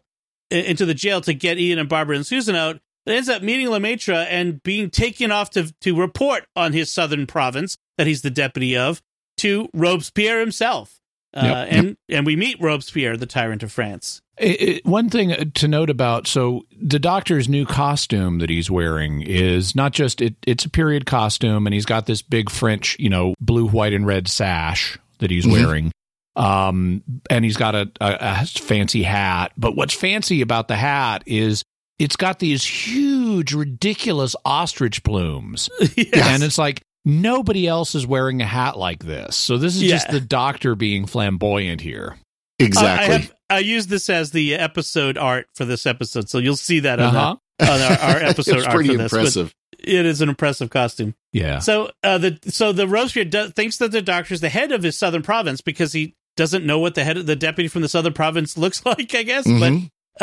into the jail to get Ian and Barbara and Susan out. But ends up meeting Lemaitre and being taken off to to report on his southern province that he's the deputy of to Robespierre himself. Uh, Yep. and and we meet Robespierre, the tyrant of France. It, it- one thing to note about so the doctor's new costume that he's wearing is not just it, it's a period costume and he's got this big French you know blue white and red sash that he's Mhm. wearing um and he's got a, a, a fancy hat but what's fancy about the hat is it's got these huge ridiculous ostrich plumes *laughs* and it's like nobody else is wearing a hat like this so this is just the doctor being flamboyant here exactly. I, I have I used this as the episode art for this episode, so you'll see that on, uh-huh the, on our, our *laughs* episode it's art pretty for this. but impressive. It is an impressive costume. yeah So uh, the so the Robespierre do, thinks that the doctor is the head of his southern province because he doesn't know what the head of the deputy from the southern province *laughs* looks like. I guess, Mhm. but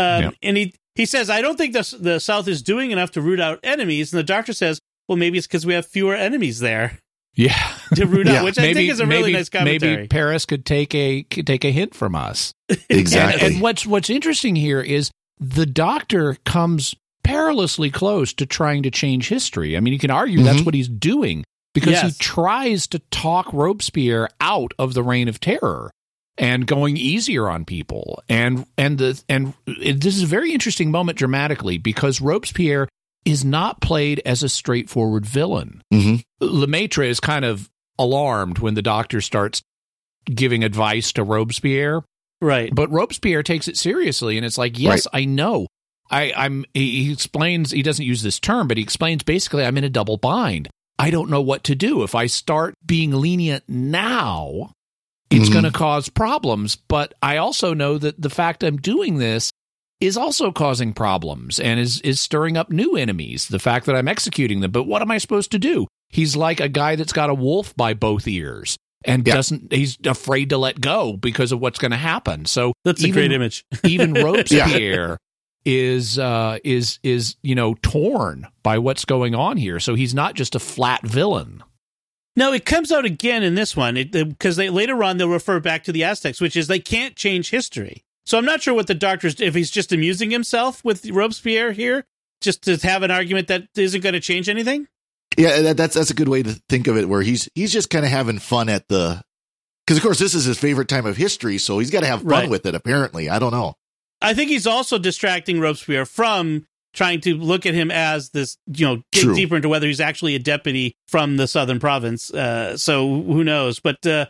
um, Yeah. and he he says I don't think the the South is doing enough to root out enemies, and the doctor says, well, maybe it's because we have fewer enemies there yeah to root Yeah. out, which I think is a really nice commentary. Maybe Paris could take a could take a hint from us. Exactly. *laughs* And, and what's what's interesting here is the Doctor comes perilously close to trying to change history. I mean, you can argue that's Mhm. what he's doing because Yes. he tries to talk Robespierre out of the reign of terror and going easier on people. And and the and it, this is a very interesting moment dramatically because Robespierre is not played as a straightforward villain. Mhm. Lemaitre is kind of alarmed when the doctor starts giving advice to Robespierre, right. but Robespierre takes it seriously, and it's like, yes, I know. I, I'm. He, he explains. He doesn't use this term, but he explains basically, I'm in a double bind. I don't know what to do. If I start being lenient now, it's Mhm. going to cause problems. But I also know that the fact I'm doing this is also causing problems and is is stirring up new enemies. The fact that I'm executing them. But what am I supposed to do? He's like a guy that's got a wolf by both ears and Yeah. doesn't. He's afraid to let go because of what's going to happen. So That's a great image. *laughs* even Robespierre is uh, is is you know torn by what's going on here. So he's not just a flat villain. No, it comes out again in this one because they later on they'll refer back to the Aztecs, which is they can't change history. So I'm not sure what the doctor's if he's just amusing himself with Robespierre here, just to have an argument that isn't going to change anything. Yeah, that, that's that's a good way to think of it. Where he's he's just kind of having fun at the because of course this is his favorite time of history, so he's got to have fun Right. with it. Apparently, I don't know. I think he's also distracting Robespierre from trying to look at him as this, you know, dig True. deeper into whether he's actually a deputy from the southern province. Uh, so who knows? But uh,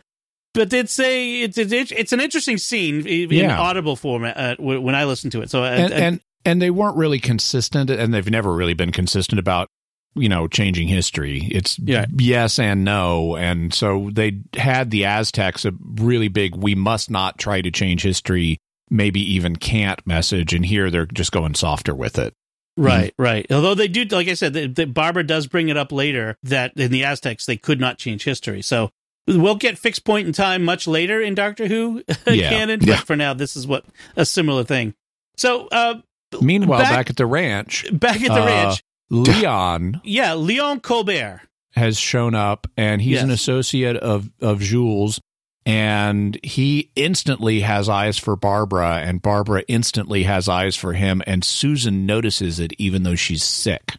but it's a it's it's, it's an interesting scene in Yeah. audible format uh, when I listen to it. So uh, and, uh, and and they weren't really consistent and they've never really been consistent about you know changing history it's Yeah. yes and no and so they had the aztecs a really big we must not try to change history maybe even can't message and here they're just going softer with it Right, right. Although they do, like I said, the, the Barbara does bring it up later that in the Aztecs they could not change history. So we'll get fixed point in time much later in Doctor Who *laughs* Yeah. canon. Yeah. But for now, this is what a similar thing. So uh, meanwhile Back- back, at the ranch back at the uh, ranch, leon yeah, Leon Colbert. has shown up and he's an associate of of Jules and he instantly has eyes for Barbara and Barbara instantly has eyes for him and Susan notices it even though she's sick.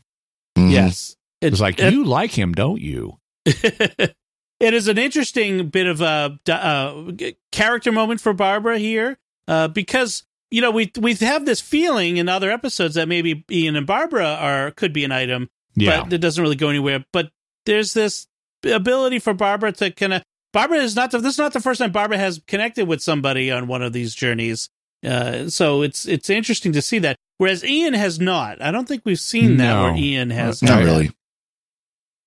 Mhm. Yes, It's like it- you like him, don't you? *laughs* it is an interesting bit of a uh, character moment for Barbara here, uh, because you know we we have this feeling in other episodes that maybe Ian and Barbara are could be an item, Yeah. but it doesn't really go anywhere. But there's this ability for Barbara to kind of Barbara is not the, this is not the first time Barbara has connected with somebody on one of these journeys. Uh, so it's it's interesting to see that. Whereas Ian has not. I don't think we've seen that where Ian has Not that. really.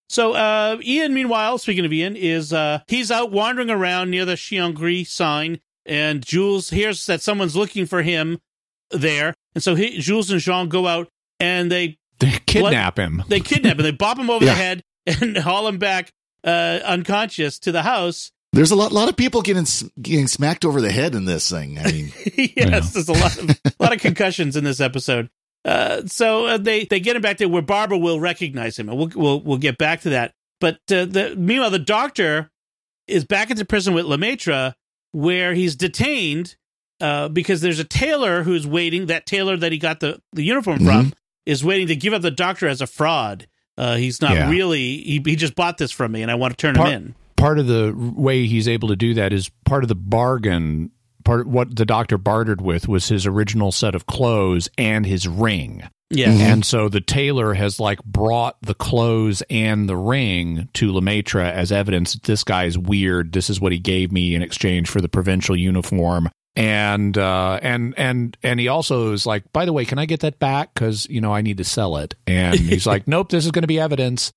So uh, Ian, meanwhile, speaking of Ian, is uh, he's out wandering around near the Chiangri sign, and Jules hears that someone's looking for him there, and so he, Jules and Jean go out and they They kidnap him. they kidnap him, they bop him over Yeah. the head and *laughs* haul him back uh, unconscious to the house. There's a lot, lot of people getting getting smacked over the head in this thing. I mean, *laughs* yes, Yeah. there's a lot of a *laughs* lot of concussions in this episode. Uh, so uh, they they get him back there where Barbara will recognize him, and we'll we'll we'll get back to that. But uh, the meanwhile, the doctor is back at the prison with Lemaitre, where he's detained uh, because there's a tailor who's waiting. That tailor that he got the the uniform from is waiting to give up the doctor as a fraud. Uh, he's not Yeah. really. He he just bought this from me, and I want to turn Part- him in. Part of the way he's able to do that is part of the bargain. Part what the doctor bartered with was his original set of clothes and his ring. Yeah. And so the tailor has like brought the clothes and the ring to Lemaitre as evidence that this guy is weird. This is what he gave me in exchange for the provincial uniform. And uh, and and and he also is like, by the way, can I get that back? Because you know I need to sell it. And he's like, nope, this is going to be evidence.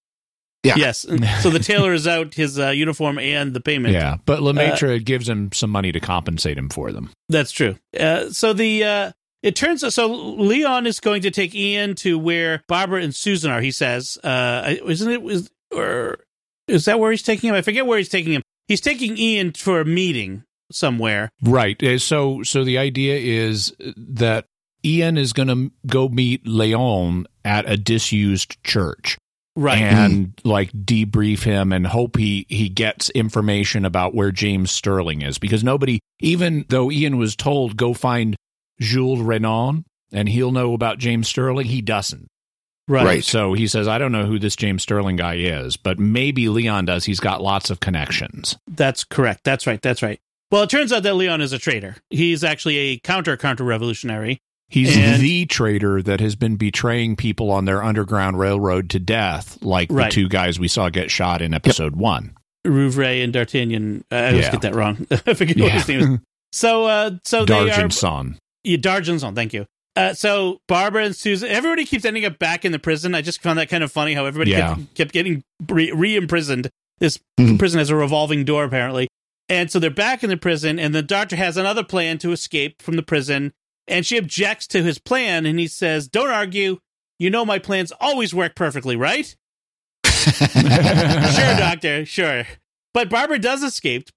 Yeah. Yes. *laughs* so the tailor is out his uh, uniform and the payment. Yeah, but Lemaitre gives him some money to compensate him for them. That's true. Uh, so the uh, it turns out so Leon is going to take Ian to where Barbara and Susan are. He says, uh, "Isn't it? Was or is that where he's taking him? I forget where he's taking him. He's taking Ian for a meeting somewhere. Right. Uh, So so the idea is that Ian is going to go meet Leon at a disused church. Right. and like debrief him and hope he he gets information about where James Sterling is because nobody even though Ian was told go find Jules Renan and he'll know about James Sterling he doesn't right. Right. so he says I don't know who this James Sterling guy is but maybe Leon does he's got lots of connections That's correct. That's right. That's right. Well, it turns out that Leon is a traitor. He's actually a counter counter revolutionary. he's And- the traitor that has been betraying people on their underground railroad to death like Right. the two guys we saw get shot in episode 1 Rouvray and D'Artagnan. Uh, I always Yeah. get that wrong. *laughs* I forget what his name is. *laughs* So, uh, so they are D'Argenson Yeah, D'Argenson, thank you. Uh, so Barbara and Susan, everybody keeps ending up back in the prison. I just found that kind of funny how everybody Yeah. kept, kept getting re- re-imprisoned. This Mhm. prison has a revolving door apparently, and so they're back in the prison. And the doctor has another plan to escape from the prison, and she objects to his plan. And he says, "Don't argue. You know my plans always work perfectly, right?" *laughs* sure, doctor, sure. But Barbara does escape,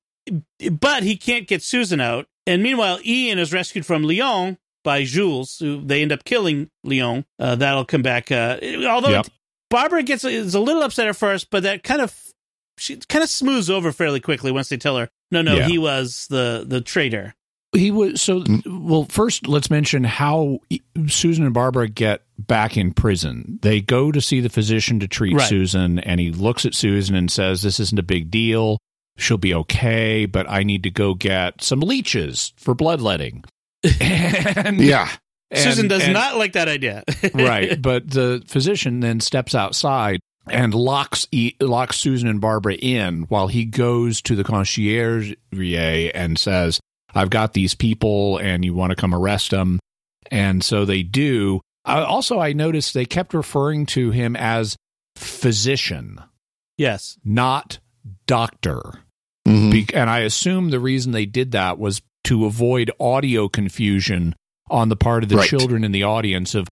but he can't get Susan out. And meanwhile, Ian is rescued from Leon by Jules, who they end up killing Leon. Uh, that'll come back. Uh, although Yep. Barbara gets is a little upset at first, but that kind of she kind of smooths over fairly quickly once they tell her, no, no, Yeah. he was the the traitor. He was so well. First, let's mention how Susan and Barbara get back in prison. They go to see the physician to treat Right. Susan, and he looks at Susan and says, "This isn't a big deal. She'll be okay, but I need to go get some leeches for bloodletting." *laughs* and, Yeah. Susan does and- not like that idea. *laughs* right, but the physician then steps outside and locks e- locks Susan and Barbara in while he goes to the concierge and says, "I've got these people, and you want to come arrest them." And so they do. Uh, also, I noticed they kept referring to him as physician, yes. not doctor. Mhm. Be- and I assume the reason they did that was to avoid audio confusion on the part of the Right. children in the audience of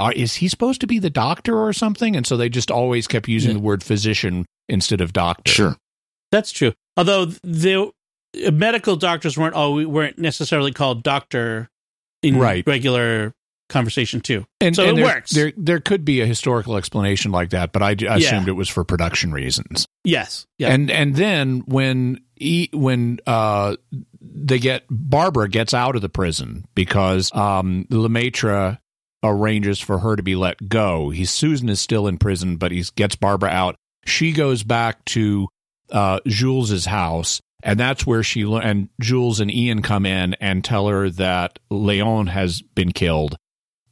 uh, is he supposed to be the doctor or something and so they just always kept using Yeah. the word physician instead of doctor Sure. That's true. Although the uh, medical doctors weren't always weren't necessarily called doctor in Right. regular conversation too. and so and it there, works. there there could be a historical explanation like that but i, I assumed it was for production reasons yes. Yeah. And and then when he, when uh they get Barbara gets out of the prison because um Lemaitre arranges for her to be let go. He Susan is still in prison, but he gets Barbara out. She goes back to uh Jules's house and that's where she and Jules and Ian come in and tell her that Leon has been killed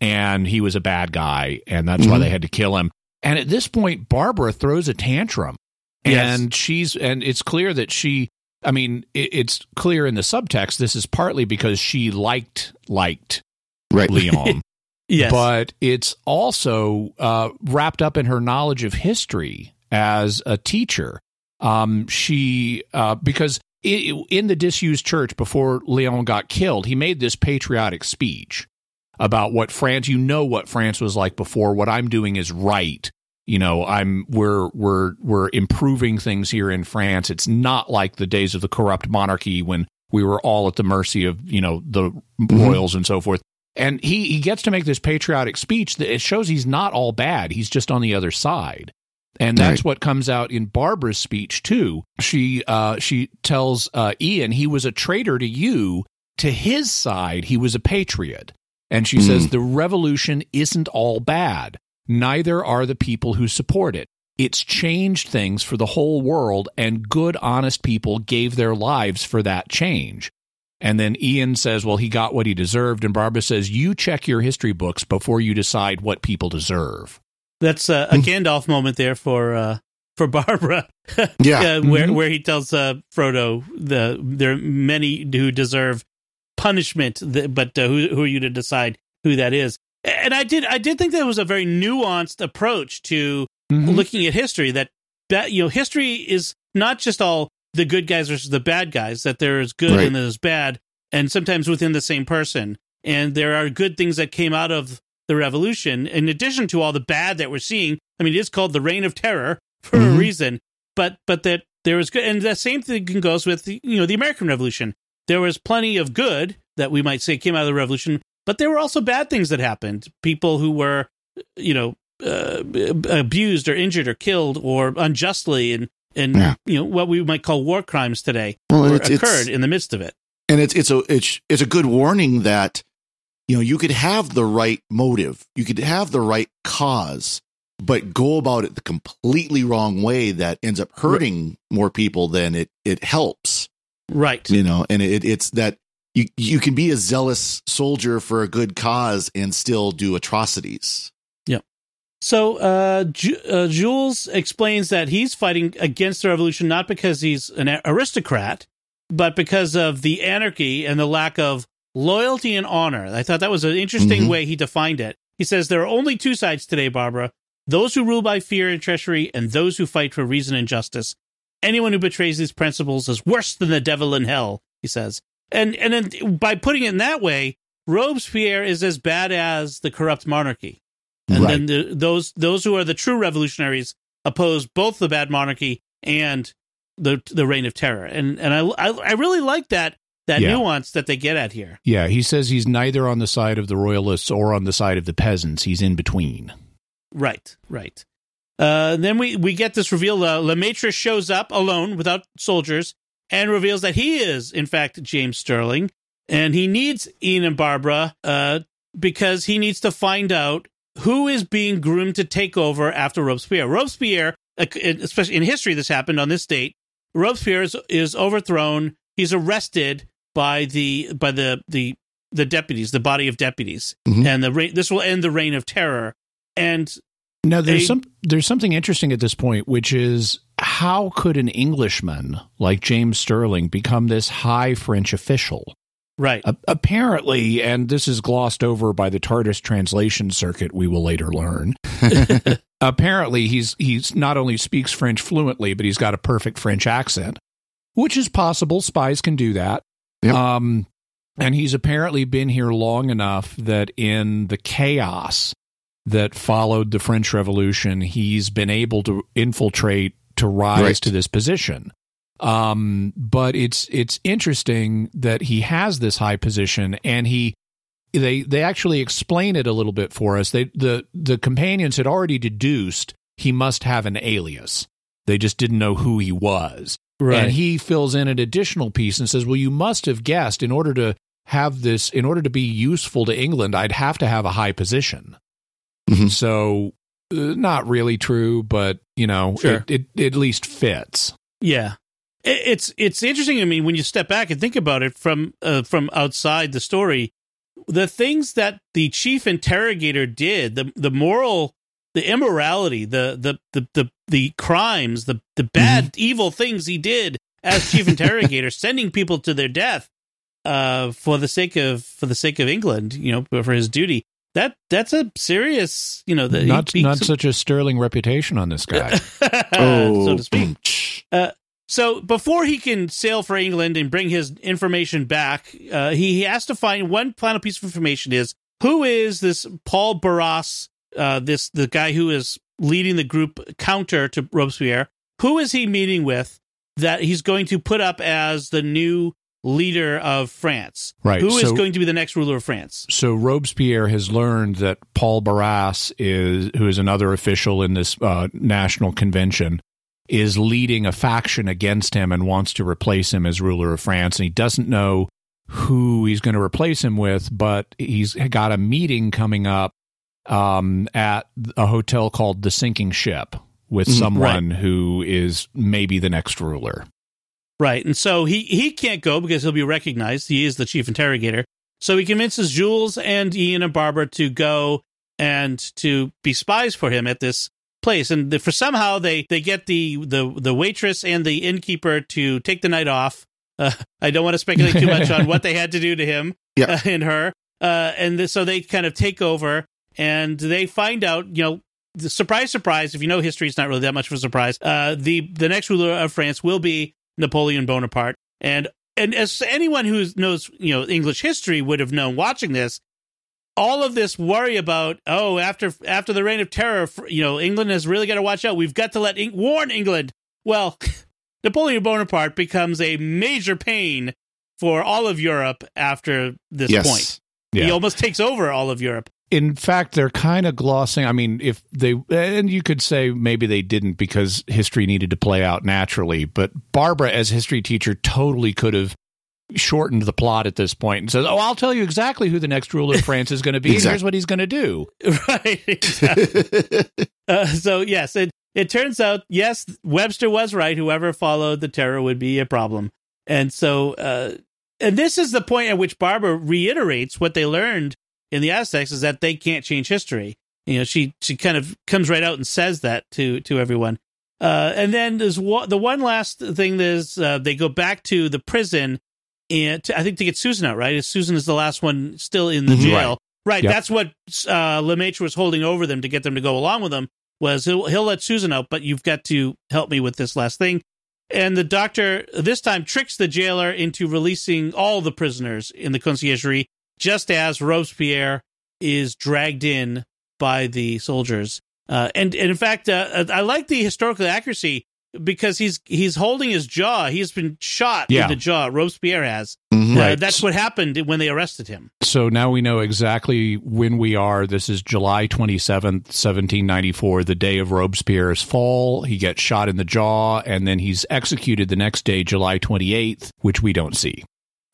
and he was a bad guy and that's why Mhm. they had to kill him. And at this point Barbara throws a tantrum Yes. and she's and it's clear that she i mean it, it's clear in the subtext this is partly because she liked liked Right. leon *laughs* yes. but it's also uh, wrapped up in her knowledge of history as a teacher. Um, she uh, because i in the disused church before leon got killed he made this patriotic speech about what france you know what france was like before what i'm doing is right. You know i'm we're we're we're improving things here in france. It's not like the days of the corrupt monarchy when we were all at the mercy of you know the royals and so forth and he he gets to make this patriotic speech that it shows he's not all bad he's just on the other side and that's Right. what comes out in Barbara's speech too. She uh, she tells uh, Ian he was a traitor to you. To his side, he was a patriot. And she says the revolution isn't all bad. Neither are the people who support it. It's changed things for the whole world, and good, honest people gave their lives for that change. And then Ian says, Well, he got what he deserved. And Barbara says, You check your history books before you decide what people deserve. That's uh, a Gandalf moment there for uh, for Barbara. *laughs* Yeah. uh, where Mhm. where he tells uh, Frodo the there are many who deserve punishment, th- but uh, who who are you to decide who that is? And I did I did think that was a very nuanced approach to Mhm. looking at history. That that you know history is not just all the good guys versus the bad guys. That there is good Right. and there's bad, and sometimes within the same person. And there are good things that came out of the revolution, in addition to all the bad that we're seeing. I mean, it is called the Reign of Terror for a Mhm. reason, but but that there was good, and the same thing goes with the, you know the American Revolution. There was plenty of good that we might say came out of the revolution, but there were also bad things that happened. People who were, you know, uh, abused or injured or killed or unjustly, and and Yeah. you know what we might call war crimes today Well, were- it's- it's- occurred in the midst of it. and it's it's a it's it's a good warning that you know you could have the right motive you could have the right cause but go about it the completely wrong way that ends up hurting more people than it it helps Right. you know and it, it's that you you can be a zealous soldier for a good cause and still do atrocities So uh, Ju- uh, Jules explains that he's fighting against the revolution not because he's an aristocrat, but because of the anarchy and the lack of loyalty and honor. I thought that was an interesting Mhm. way he defined it. He says there are only two sides today, Barbara: those who rule by fear and treachery, and those who fight for reason and justice. Anyone who betrays these principles is worse than the devil in hell. He says, and and then by putting it in that way, Robespierre is as bad as the corrupt monarchy. And Right. then the, those those who are the true revolutionaries oppose both the bad monarchy and the the reign of terror. And and I I, I really like that that Yeah. nuance that they get at here. Yeah, he says he's neither on the side of the royalists or on the side of the peasants. He's in between. Right, right. Uh, then we, we get this reveal. Uh, Lemaitre shows up alone without soldiers and reveals that he is, in fact, James Sterling. And he needs Ian and Barbara uh, because he needs to find out who is being groomed to take over after Robespierre. Robespierre, especially in history, this happened on this date. Robespierre is, is overthrown. He's arrested by the by the the the deputies, the body of deputies, Mhm. and the reign, this will end the reign of terror. And Now there's They- some there's something interesting at this point, which is how could an Englishman like James Sterling become this high French official? Right, A- apparently, and this is glossed over by the TARDIS translation circuit, we will later learn. *laughs* apparently, he's he's not only speaks French fluently, but he's got a perfect French accent, which is possible. Spies can do that. Yep. Um, and he's apparently been here long enough that in the chaos that followed the French Revolution, he's been able to infiltrate to rise Right. to this position. Um, but it's it's interesting that he has this high position, and he they they actually explain it a little bit for us. They the the companions had already deduced he must have an alias. They just didn't know who he was. right. And he fills in an additional piece and says, "Well, you must have guessed in order to have this, in order to be useful to England, I'd have to have a high position." Mhm. So, uh, not really true, but you know, Sure. it, it at least fits. Yeah, it's it's interesting. I mean, when you step back and think about it from uh, from outside the story, the things that the chief interrogator did, the the moral, the immorality, the the the the, the crimes, the the bad evil things he did as chief interrogator, *laughs* sending people to their death uh, for the sake of for the sake of England, you know, for his duty. That that's a serious, you know, the, not he- not such a sterling reputation on this guy. Oh, *laughs* so to speak. *clears throat* Uh, so before he can sail for England and bring his information back, uh, he, he has to find one final piece of information: is who is this Paul Barras, uh, this the guy who is leading the group counter to Robespierre? Who is he meeting with that he's going to put up as the new leader of France? Right, Who is so- going to be the next ruler of France? so Robespierre has learned that Paul Barras is, who is another official in this uh, national convention, is leading a faction against him and wants to replace him as ruler of France. And he doesn't know who he's going to replace him with, but he's got a meeting coming up um, at a hotel called the Sinking Ship with Mhm, someone who is maybe the next ruler. Right. And so he, he can't go because he'll be recognized. He is the chief interrogator. So he convinces Jules and Ian and Barbara to go and to be spies for him at this place. And the, for somehow they, they get the, the, the waitress and the innkeeper to take the night off. Uh, I don't want to speculate too much on what they had to do to him *laughs* Yeah. uh, and her. Uh, and th- so they kind of take over and they find out, you know, the surprise, surprise. If you know history, it's not really that much of a surprise. Uh, the the next ruler of France will be Napoleon Bonaparte, and and as anyone who knows you know English history would have known watching this, all of this worry about oh after after the reign of terror, you know England has really got to watch out. We've got to let Eng- warn England. Well, *laughs* Napoleon Bonaparte becomes a major pain for all of Europe after this yes. point. He almost takes over all of Europe. in fact they're kind of glossing i mean if they and you could say maybe they didn't because history needed to play out naturally but barbara as history teacher totally could have shortened the plot at this point and says oh i'll tell you exactly who the next ruler of france is going to be and Exactly. here's what he's going to do *laughs* right. exactly. uh, so yes, it it turns out yes, Webster was right. Whoever followed the terror would be a problem, and so uh, and this is the point at which Barbara reiterates what they learned in the Aztecs is that they can't change history. You know, she she kind of comes right out and says that to to everyone. Uh, and then there's one, the one last thing is uh, they go back to the prison and to, I think to get Susan out. Right, Susan is the last one still in the Mhm. jail. Right, Yep. that's what uh, Lemaitre was holding over them to get them to go along with him. Was he'll he'll let Susan out, but you've got to help me with this last thing. And the doctor this time tricks the jailer into releasing all the prisoners in the conciergerie, just as Robespierre is dragged in by the soldiers. Uh, and, and in fact, uh, I like the historical accuracy. Because he's he's holding his jaw. He's been shot Yeah. in the jaw. Robespierre has. Mhm. Uh, Right. that's what happened when they arrested him. So now we know exactly when we are. This is July 27th, 1794, the day of Robespierre's fall. He gets shot in the jaw, and then he's executed the next day, July 28th, which we don't see.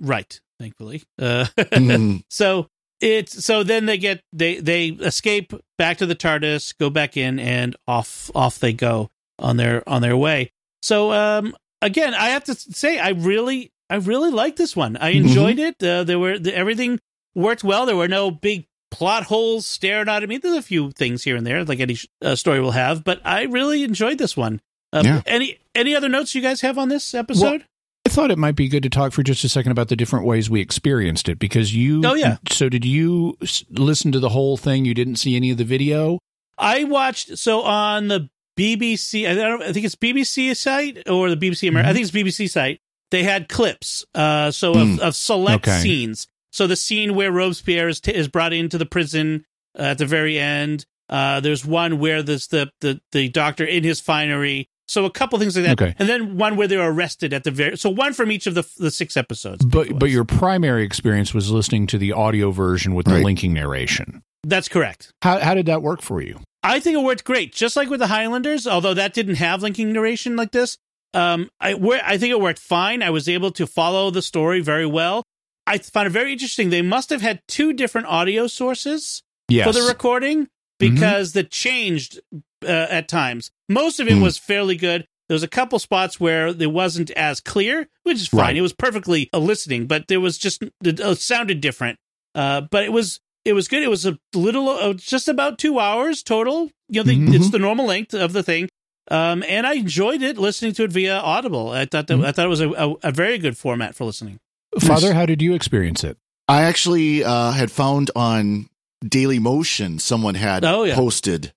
Right. Thankfully. Uh, Mhm. *laughs* so it's so then they get they they escape back to the TARDIS, go back in, and off off they go on their on their way. So um again, I have to say I really I really like this one. I enjoyed it. Uh, there were the, everything worked well. There were no big plot holes staring out at me. There's a few things here and there, like any uh, story will have, but I really enjoyed this one. Uh, Yeah. Any any other notes you guys have on this episode? I thought it might be good to talk for just a second about the different ways we experienced it because you. Oh, yeah. So did you listen to the whole thing? You didn't see any of the video? I watched so on the BBC. I, don't, I think it's BBC site or the BBC America. I think it's BBC site. They had clips, uh, so of, of select Okay. scenes. So the scene where Robespierre is, t- is brought into the prison uh, at the very end. Uh, there's one where there's the, the the doctor in his finery. So a couple things like that, Okay. and then one where they're arrested at the very. So one from each of the the six episodes. But but your primary experience was listening to the audio version with the linking narration. that's correct. How how did that work for you? I think it worked great, just like with the Highlanders. Although that didn't have linking narration like this, um, I where I think it worked fine. I was able to follow the story very well. I found it very interesting. They must have had two different audio sources Yes. for the recording because that changed uh, at times. Most of it Mm. was fairly good. There was a couple spots where it wasn't as clear, which is fine. Right. It was perfectly listening, but there was just it sounded different. Uh, but it was it was good. It was a little, uh, just about two hours total. You know, the, Mhm. it's the normal length of the thing. Um, and I enjoyed it listening to it via Audible. I thought that, I thought it was a, a, a very good format for listening. Father, how did you experience it? I actually uh, had found on Dailymotion someone had Oh, yeah. posted.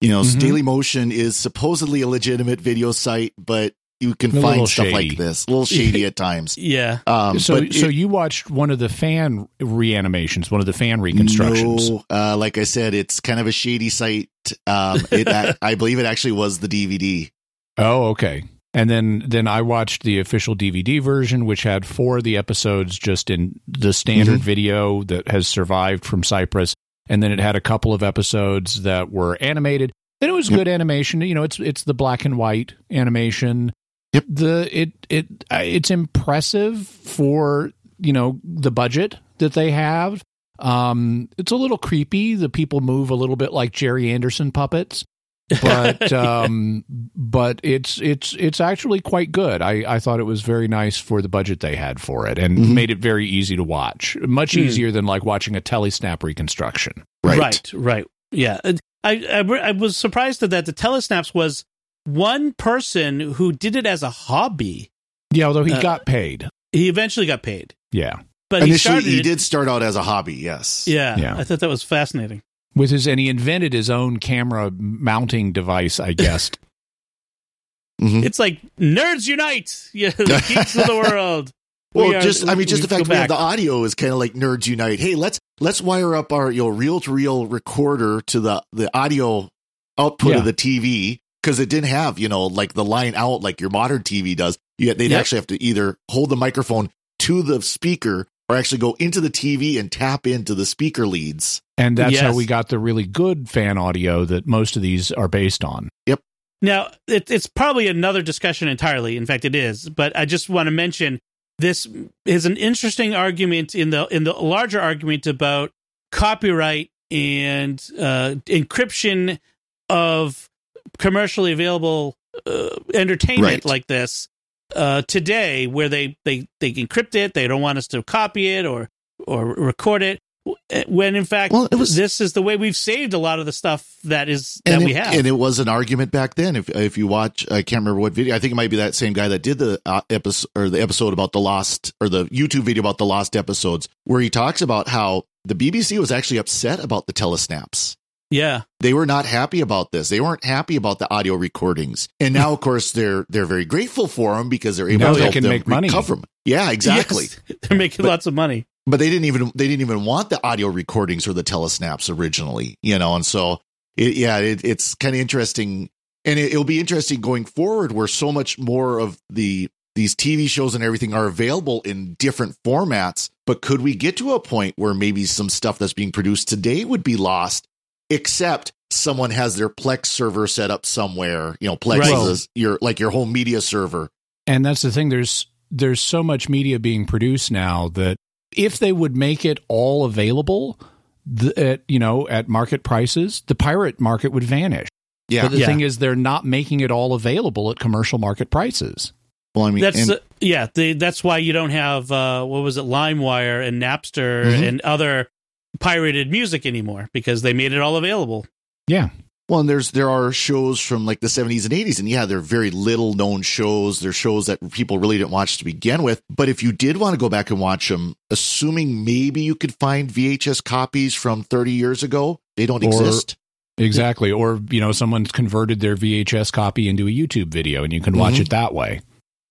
You know, Mhm. Dailymotion is supposedly a legitimate video site, but you can A find stuff shady. like this, a little shady at *laughs* times. Yeah. Um, so but so you watched one of the fan reanimations, one of the fan reconstructions. No, uh, like I said, it's kind of a shady site. Um, it, I, *laughs* I believe it actually was the DVD. Oh, okay. And then then I watched the official DVD version, which had four of the episodes just in the standard Mhm. video that has survived from Cyprus, and then it had a couple of episodes that were animated. And it was good animation. You know, it's it's the black and white animation. Yep. The it it it's impressive for you know the budget that they have. Um, it's a little creepy. The people move a little bit like Gerry Anderson puppets but *laughs* um but it's it's it's actually quite good i i thought it was very nice for the budget they had for it and Mhm. made it very easy to watch much Hmm. easier than like watching a telesnap reconstruction Right. Right, right. Yeah. I, I, I was surprised that the telesnaps was one person who did it as a hobby. yeah although he Uh, got paid He eventually got paid, yeah but he Initially, started he did start out as a hobby. Yes. Yeah, Yeah. I thought that was fascinating. with his and he invented his own camera mounting device i guess *laughs* Mhm. It's like nerds unite, *laughs* yeah, the geeks of the world. Well, We are- just I mean, just the fact go we have the audio is kind of like nerds unite. Hey, let's let's wire up our you know reel to reel recorder to the the audio output Yeah. of the TV because it didn't have you know like the line out like your modern TV does. Yet they'd Yep. actually have to either hold the microphone to the speaker or actually go into the TV and tap into the speaker leads. and that's how we got the really good fan audio that most of these are based on Yep. Now, it, it's probably another discussion entirely. In fact, it is. But I just want to mention this is an interesting argument in the in the larger argument about copyright and uh, encryption of commercially available uh, entertainment Right. like this uh, today, where they, they they encrypt it, they don't want us to copy it or or record it. When in fact, Well, it was- this is the way we've saved a lot of the stuff that is that and we have. and it was an argument back then. If if you watch, I can't remember what video. I think it might be that same guy that did the uh, episode or the episode about the lost or the YouTube video about the lost episodes, where he talks about how the BBC was actually upset about the telesnaps. Yeah. They were not happy about this. They weren't happy about the audio recordings, and now, of *laughs* course, they're they're very grateful for them because they're able Now to they help can them make money. recover 'em. Yeah, exactly. Yes, *laughs* they're making But- lots of money. but they didn't even they didn't even want the audio recordings or the telesnaps originally you know and so it, yeah it, it's kind of interesting and it, it'll be interesting going forward where so much more of the these TV shows and everything are available in different formats. But could we get to a point where maybe some stuff that's being produced today would be lost, except someone has their Plex server set up somewhere? You know, Plex Right. is your like your whole media server. And that's the thing. There's there's so much media being produced now that if they would make it all available, the, at you know at market prices, the pirate market would vanish. Yeah. But the Yeah. thing is, they're not making it all available at commercial market prices. well, I mean, That's and- uh, yeah. The, that's why you don't have uh, what was it, LimeWire and Napster Mhm. and other pirated music anymore because they made it all available. Yeah. Well, and there's there are shows from like the 70s and 80s, and yeah, they're very little known shows. They're shows that people really didn't watch to begin with. But if you did want to go back and watch them, assuming maybe you could find VHS copies from 30 years ago, they don't Or- exist. Exactly. Or, you know, someone's converted their VHS copy into a YouTube video and you can watch Mhm. it that way.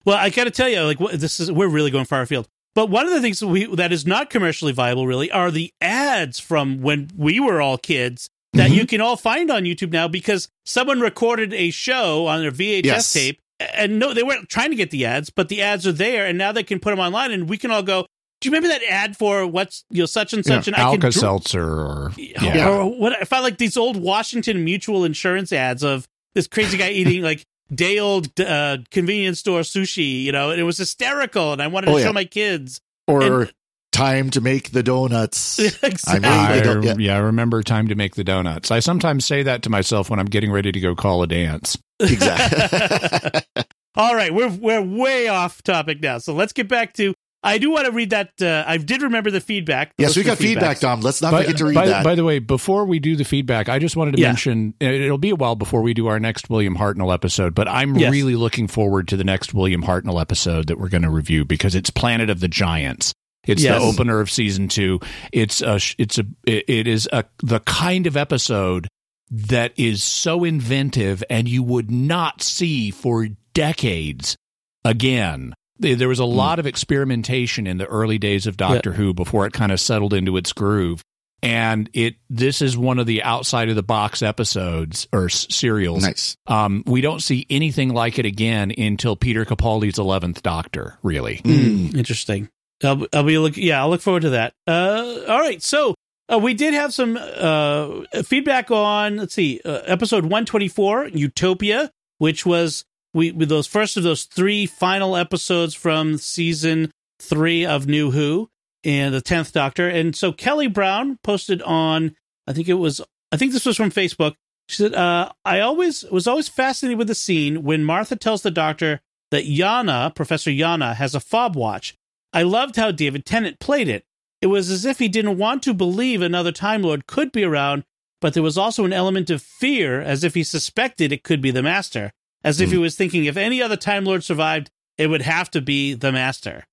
Well, I got to tell you, like this is we're really going far afield. But one of the things that we that is not commercially viable, really, are the ads from when we were all kids that Mm-hmm. you can all find on YouTube now because someone recorded a show on their VHS Yes. tape, and no, they weren't trying to get the ads, but the ads are there, and now they can put them online, and we can all go. Do you remember that ad for what's you know such and such? and I can Alka Seltzer or. yeah. Or what I found like these old Washington Mutual Insurance ads of this crazy guy eating like day old uh, convenience store sushi, you know, and it was hysterical, and I wanted to Oh, show my kids. Or And- time to make the donuts. *laughs* exactly. I I, don't- yeah. yeah, I remember time to make the donuts. I sometimes say that to myself when I'm getting ready to go call a dance. exactly. *laughs* All right, we're we're way off topic now, so let's get back to. I do want to read that. Uh, I did remember the feedback. the yes, we got feedback, feedbacks. Dom. Let's not By, forget to read by, that. by the way, before we do the feedback, I just wanted to Yeah. mention it'll be a while before we do our next William Hartnell episode, but I'm Yes. really looking forward to the next William Hartnell episode that we're going to review because it's Planet of the Giants. It's Yes. the opener of season two. It's a, it's a, it it is a, the kind of episode that is so inventive and you would not see for decades again. There there was a lot of experimentation in the early days of Doctor Who before it kind of settled into its groove. And it this is one of the outside of the box episodes or s- serials. nice. Um, we don't see anything like it again until Peter Capaldi's Eleventh Doctor. Really, Mm. Interesting. I'll, I'll be look. Yeah, I'll look forward to that. Uh, all right. So uh, we did have some uh, feedback on. Let's see, uh, episode one twenty four, Utopia, which was we with those first of those three final episodes from season three of New Who and the tenth Doctor. And so Kelly Brown posted on. I think it was. I think this was from Facebook. She said, uh, "I always was always fascinated with the scene when Martha tells the Doctor." That Yana, Professor Yana, has a fob watch. I loved how David Tennant played it. It was as if he didn't want to believe another Time Lord could be around, but there was also an element of fear, as if he suspected it could be the Master, as if he was thinking if any other Time Lord survived, it would have to be the Master.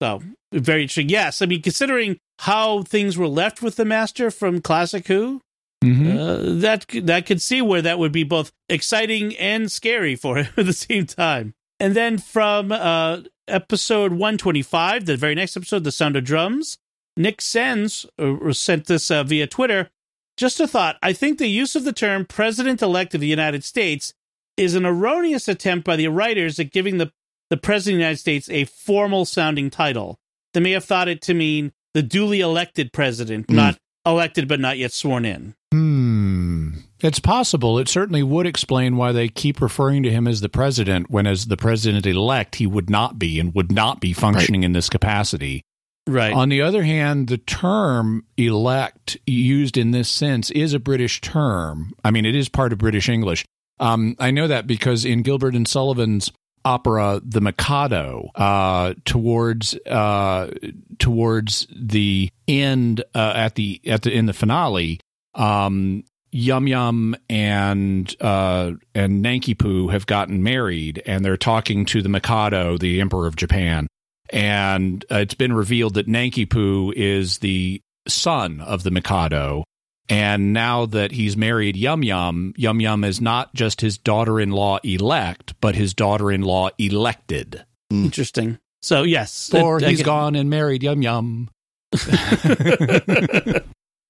So, very interesting. Yes, I mean, considering how things were left with the Master from Classic Who, Mhm. uh, that that could see where that would be both exciting and scary for him *laughs* at the same time. And then from uh, episode 125, the very next episode, The Sound of Drums, Nick Sens uh, sent this uh, via Twitter. Just a thought. I think the use of the term President elect of the United States is an erroneous attempt by the writers at giving the, the President of the United States a formal sounding title. They may have thought it to mean the duly elected president, Mm. not elected but not yet sworn in. Hmm. It's possible. It certainly would explain why they keep referring to him as the president when, as the president elect, he would not be and would not be functioning in this capacity. Right. On the other hand, the term elect used in this sense is a British term. I mean, it is part of British English. Um, I know that because in Gilbert and Sullivan's opera, The Mikado, uh, towards uh, towards the end uh, at the at the in the finale, um, Yum Yum and uh, and Nanki Poo have gotten married, and they're talking to the Mikado, the Emperor of Japan and uh, it's been revealed that Nanki Poo is the son of the Mikado. And now that he's married Yum Yum, Yum Yum is not just his daughter in law elect, but his daughter in law elected. Hmm. Interesting. So yes, Or it- I he's guess- gone and married Yum Yum. *laughs*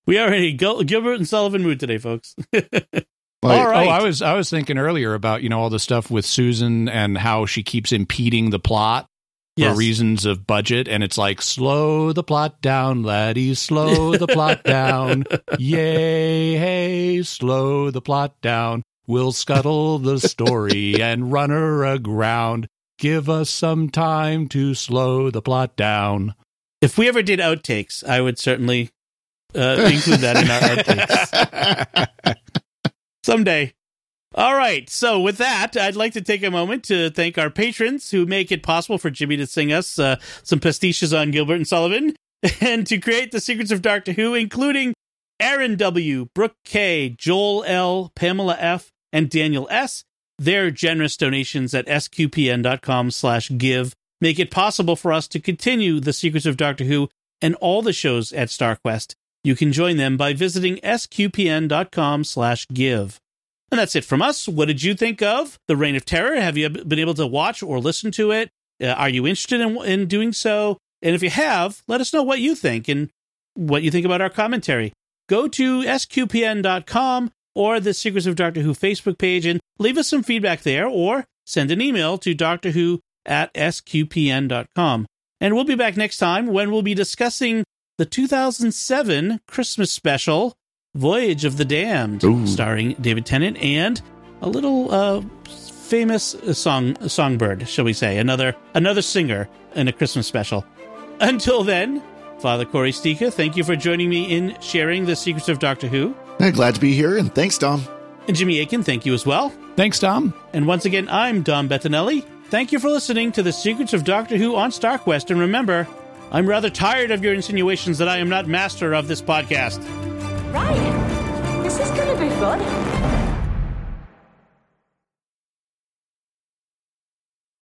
we are in a Gilbert and Sullivan mood today, folks. *laughs* Like, All right. Oh, I was I was thinking earlier about you know all the stuff with Susan and how she keeps impeding the plot Yes. for reasons of budget, and it's like slow the plot down, laddie, slow the plot *laughs* down, yay, hey, slow the plot down. We'll scuttle the story *laughs* and run her aground. Give us some time to slow the plot down. If we ever did outtakes, I would certainly uh, include that in our *laughs* outtakes someday. All right. So with that, I'd like to take a moment to thank our patrons who make it possible for Jimmy to sing us uh, some pastiches on Gilbert and Sullivan *laughs* and to create the secrets of Doctor Who, including Aaron W., Brooke K., Joel L., Pamela F., and Daniel S. Their generous donations at sqpn.com slash give make it possible for us to continue the secrets of Doctor Who and all the shows at StarQuest. You can join them by visiting sqpn.com slash give. And that's it from us. What did you think of The Reign of Terror? Have you been able to watch or listen to it? Uh, are you interested in, in doing so? And if you have, let us know what you think and what you think about our commentary. Go to sqpn.com or the Secrets of Doctor Who Facebook page and leave us some feedback there or send an email to Doctor Who at sqpn.com. And we'll be back next time when we'll be discussing the 2007 Christmas special, Voyage of the Damned, Ooh. starring David Tennant and a little uh, famous song songbird, shall we say, another another singer in a Christmas special. *laughs* Until then, Father Cory Sticha, thank you for joining me in sharing the secrets of Doctor Who. I'm glad to be here, and thanks, Dom. And Jimmy Akin, thank you as well. Thanks, Tom. And once again, I'm Dom Bettinelli. Thank you for listening to the Secrets of Doctor Who on StarQuest. And remember, I'm rather tired of your insinuations that I am not master of this podcast. Right. This is to be fun.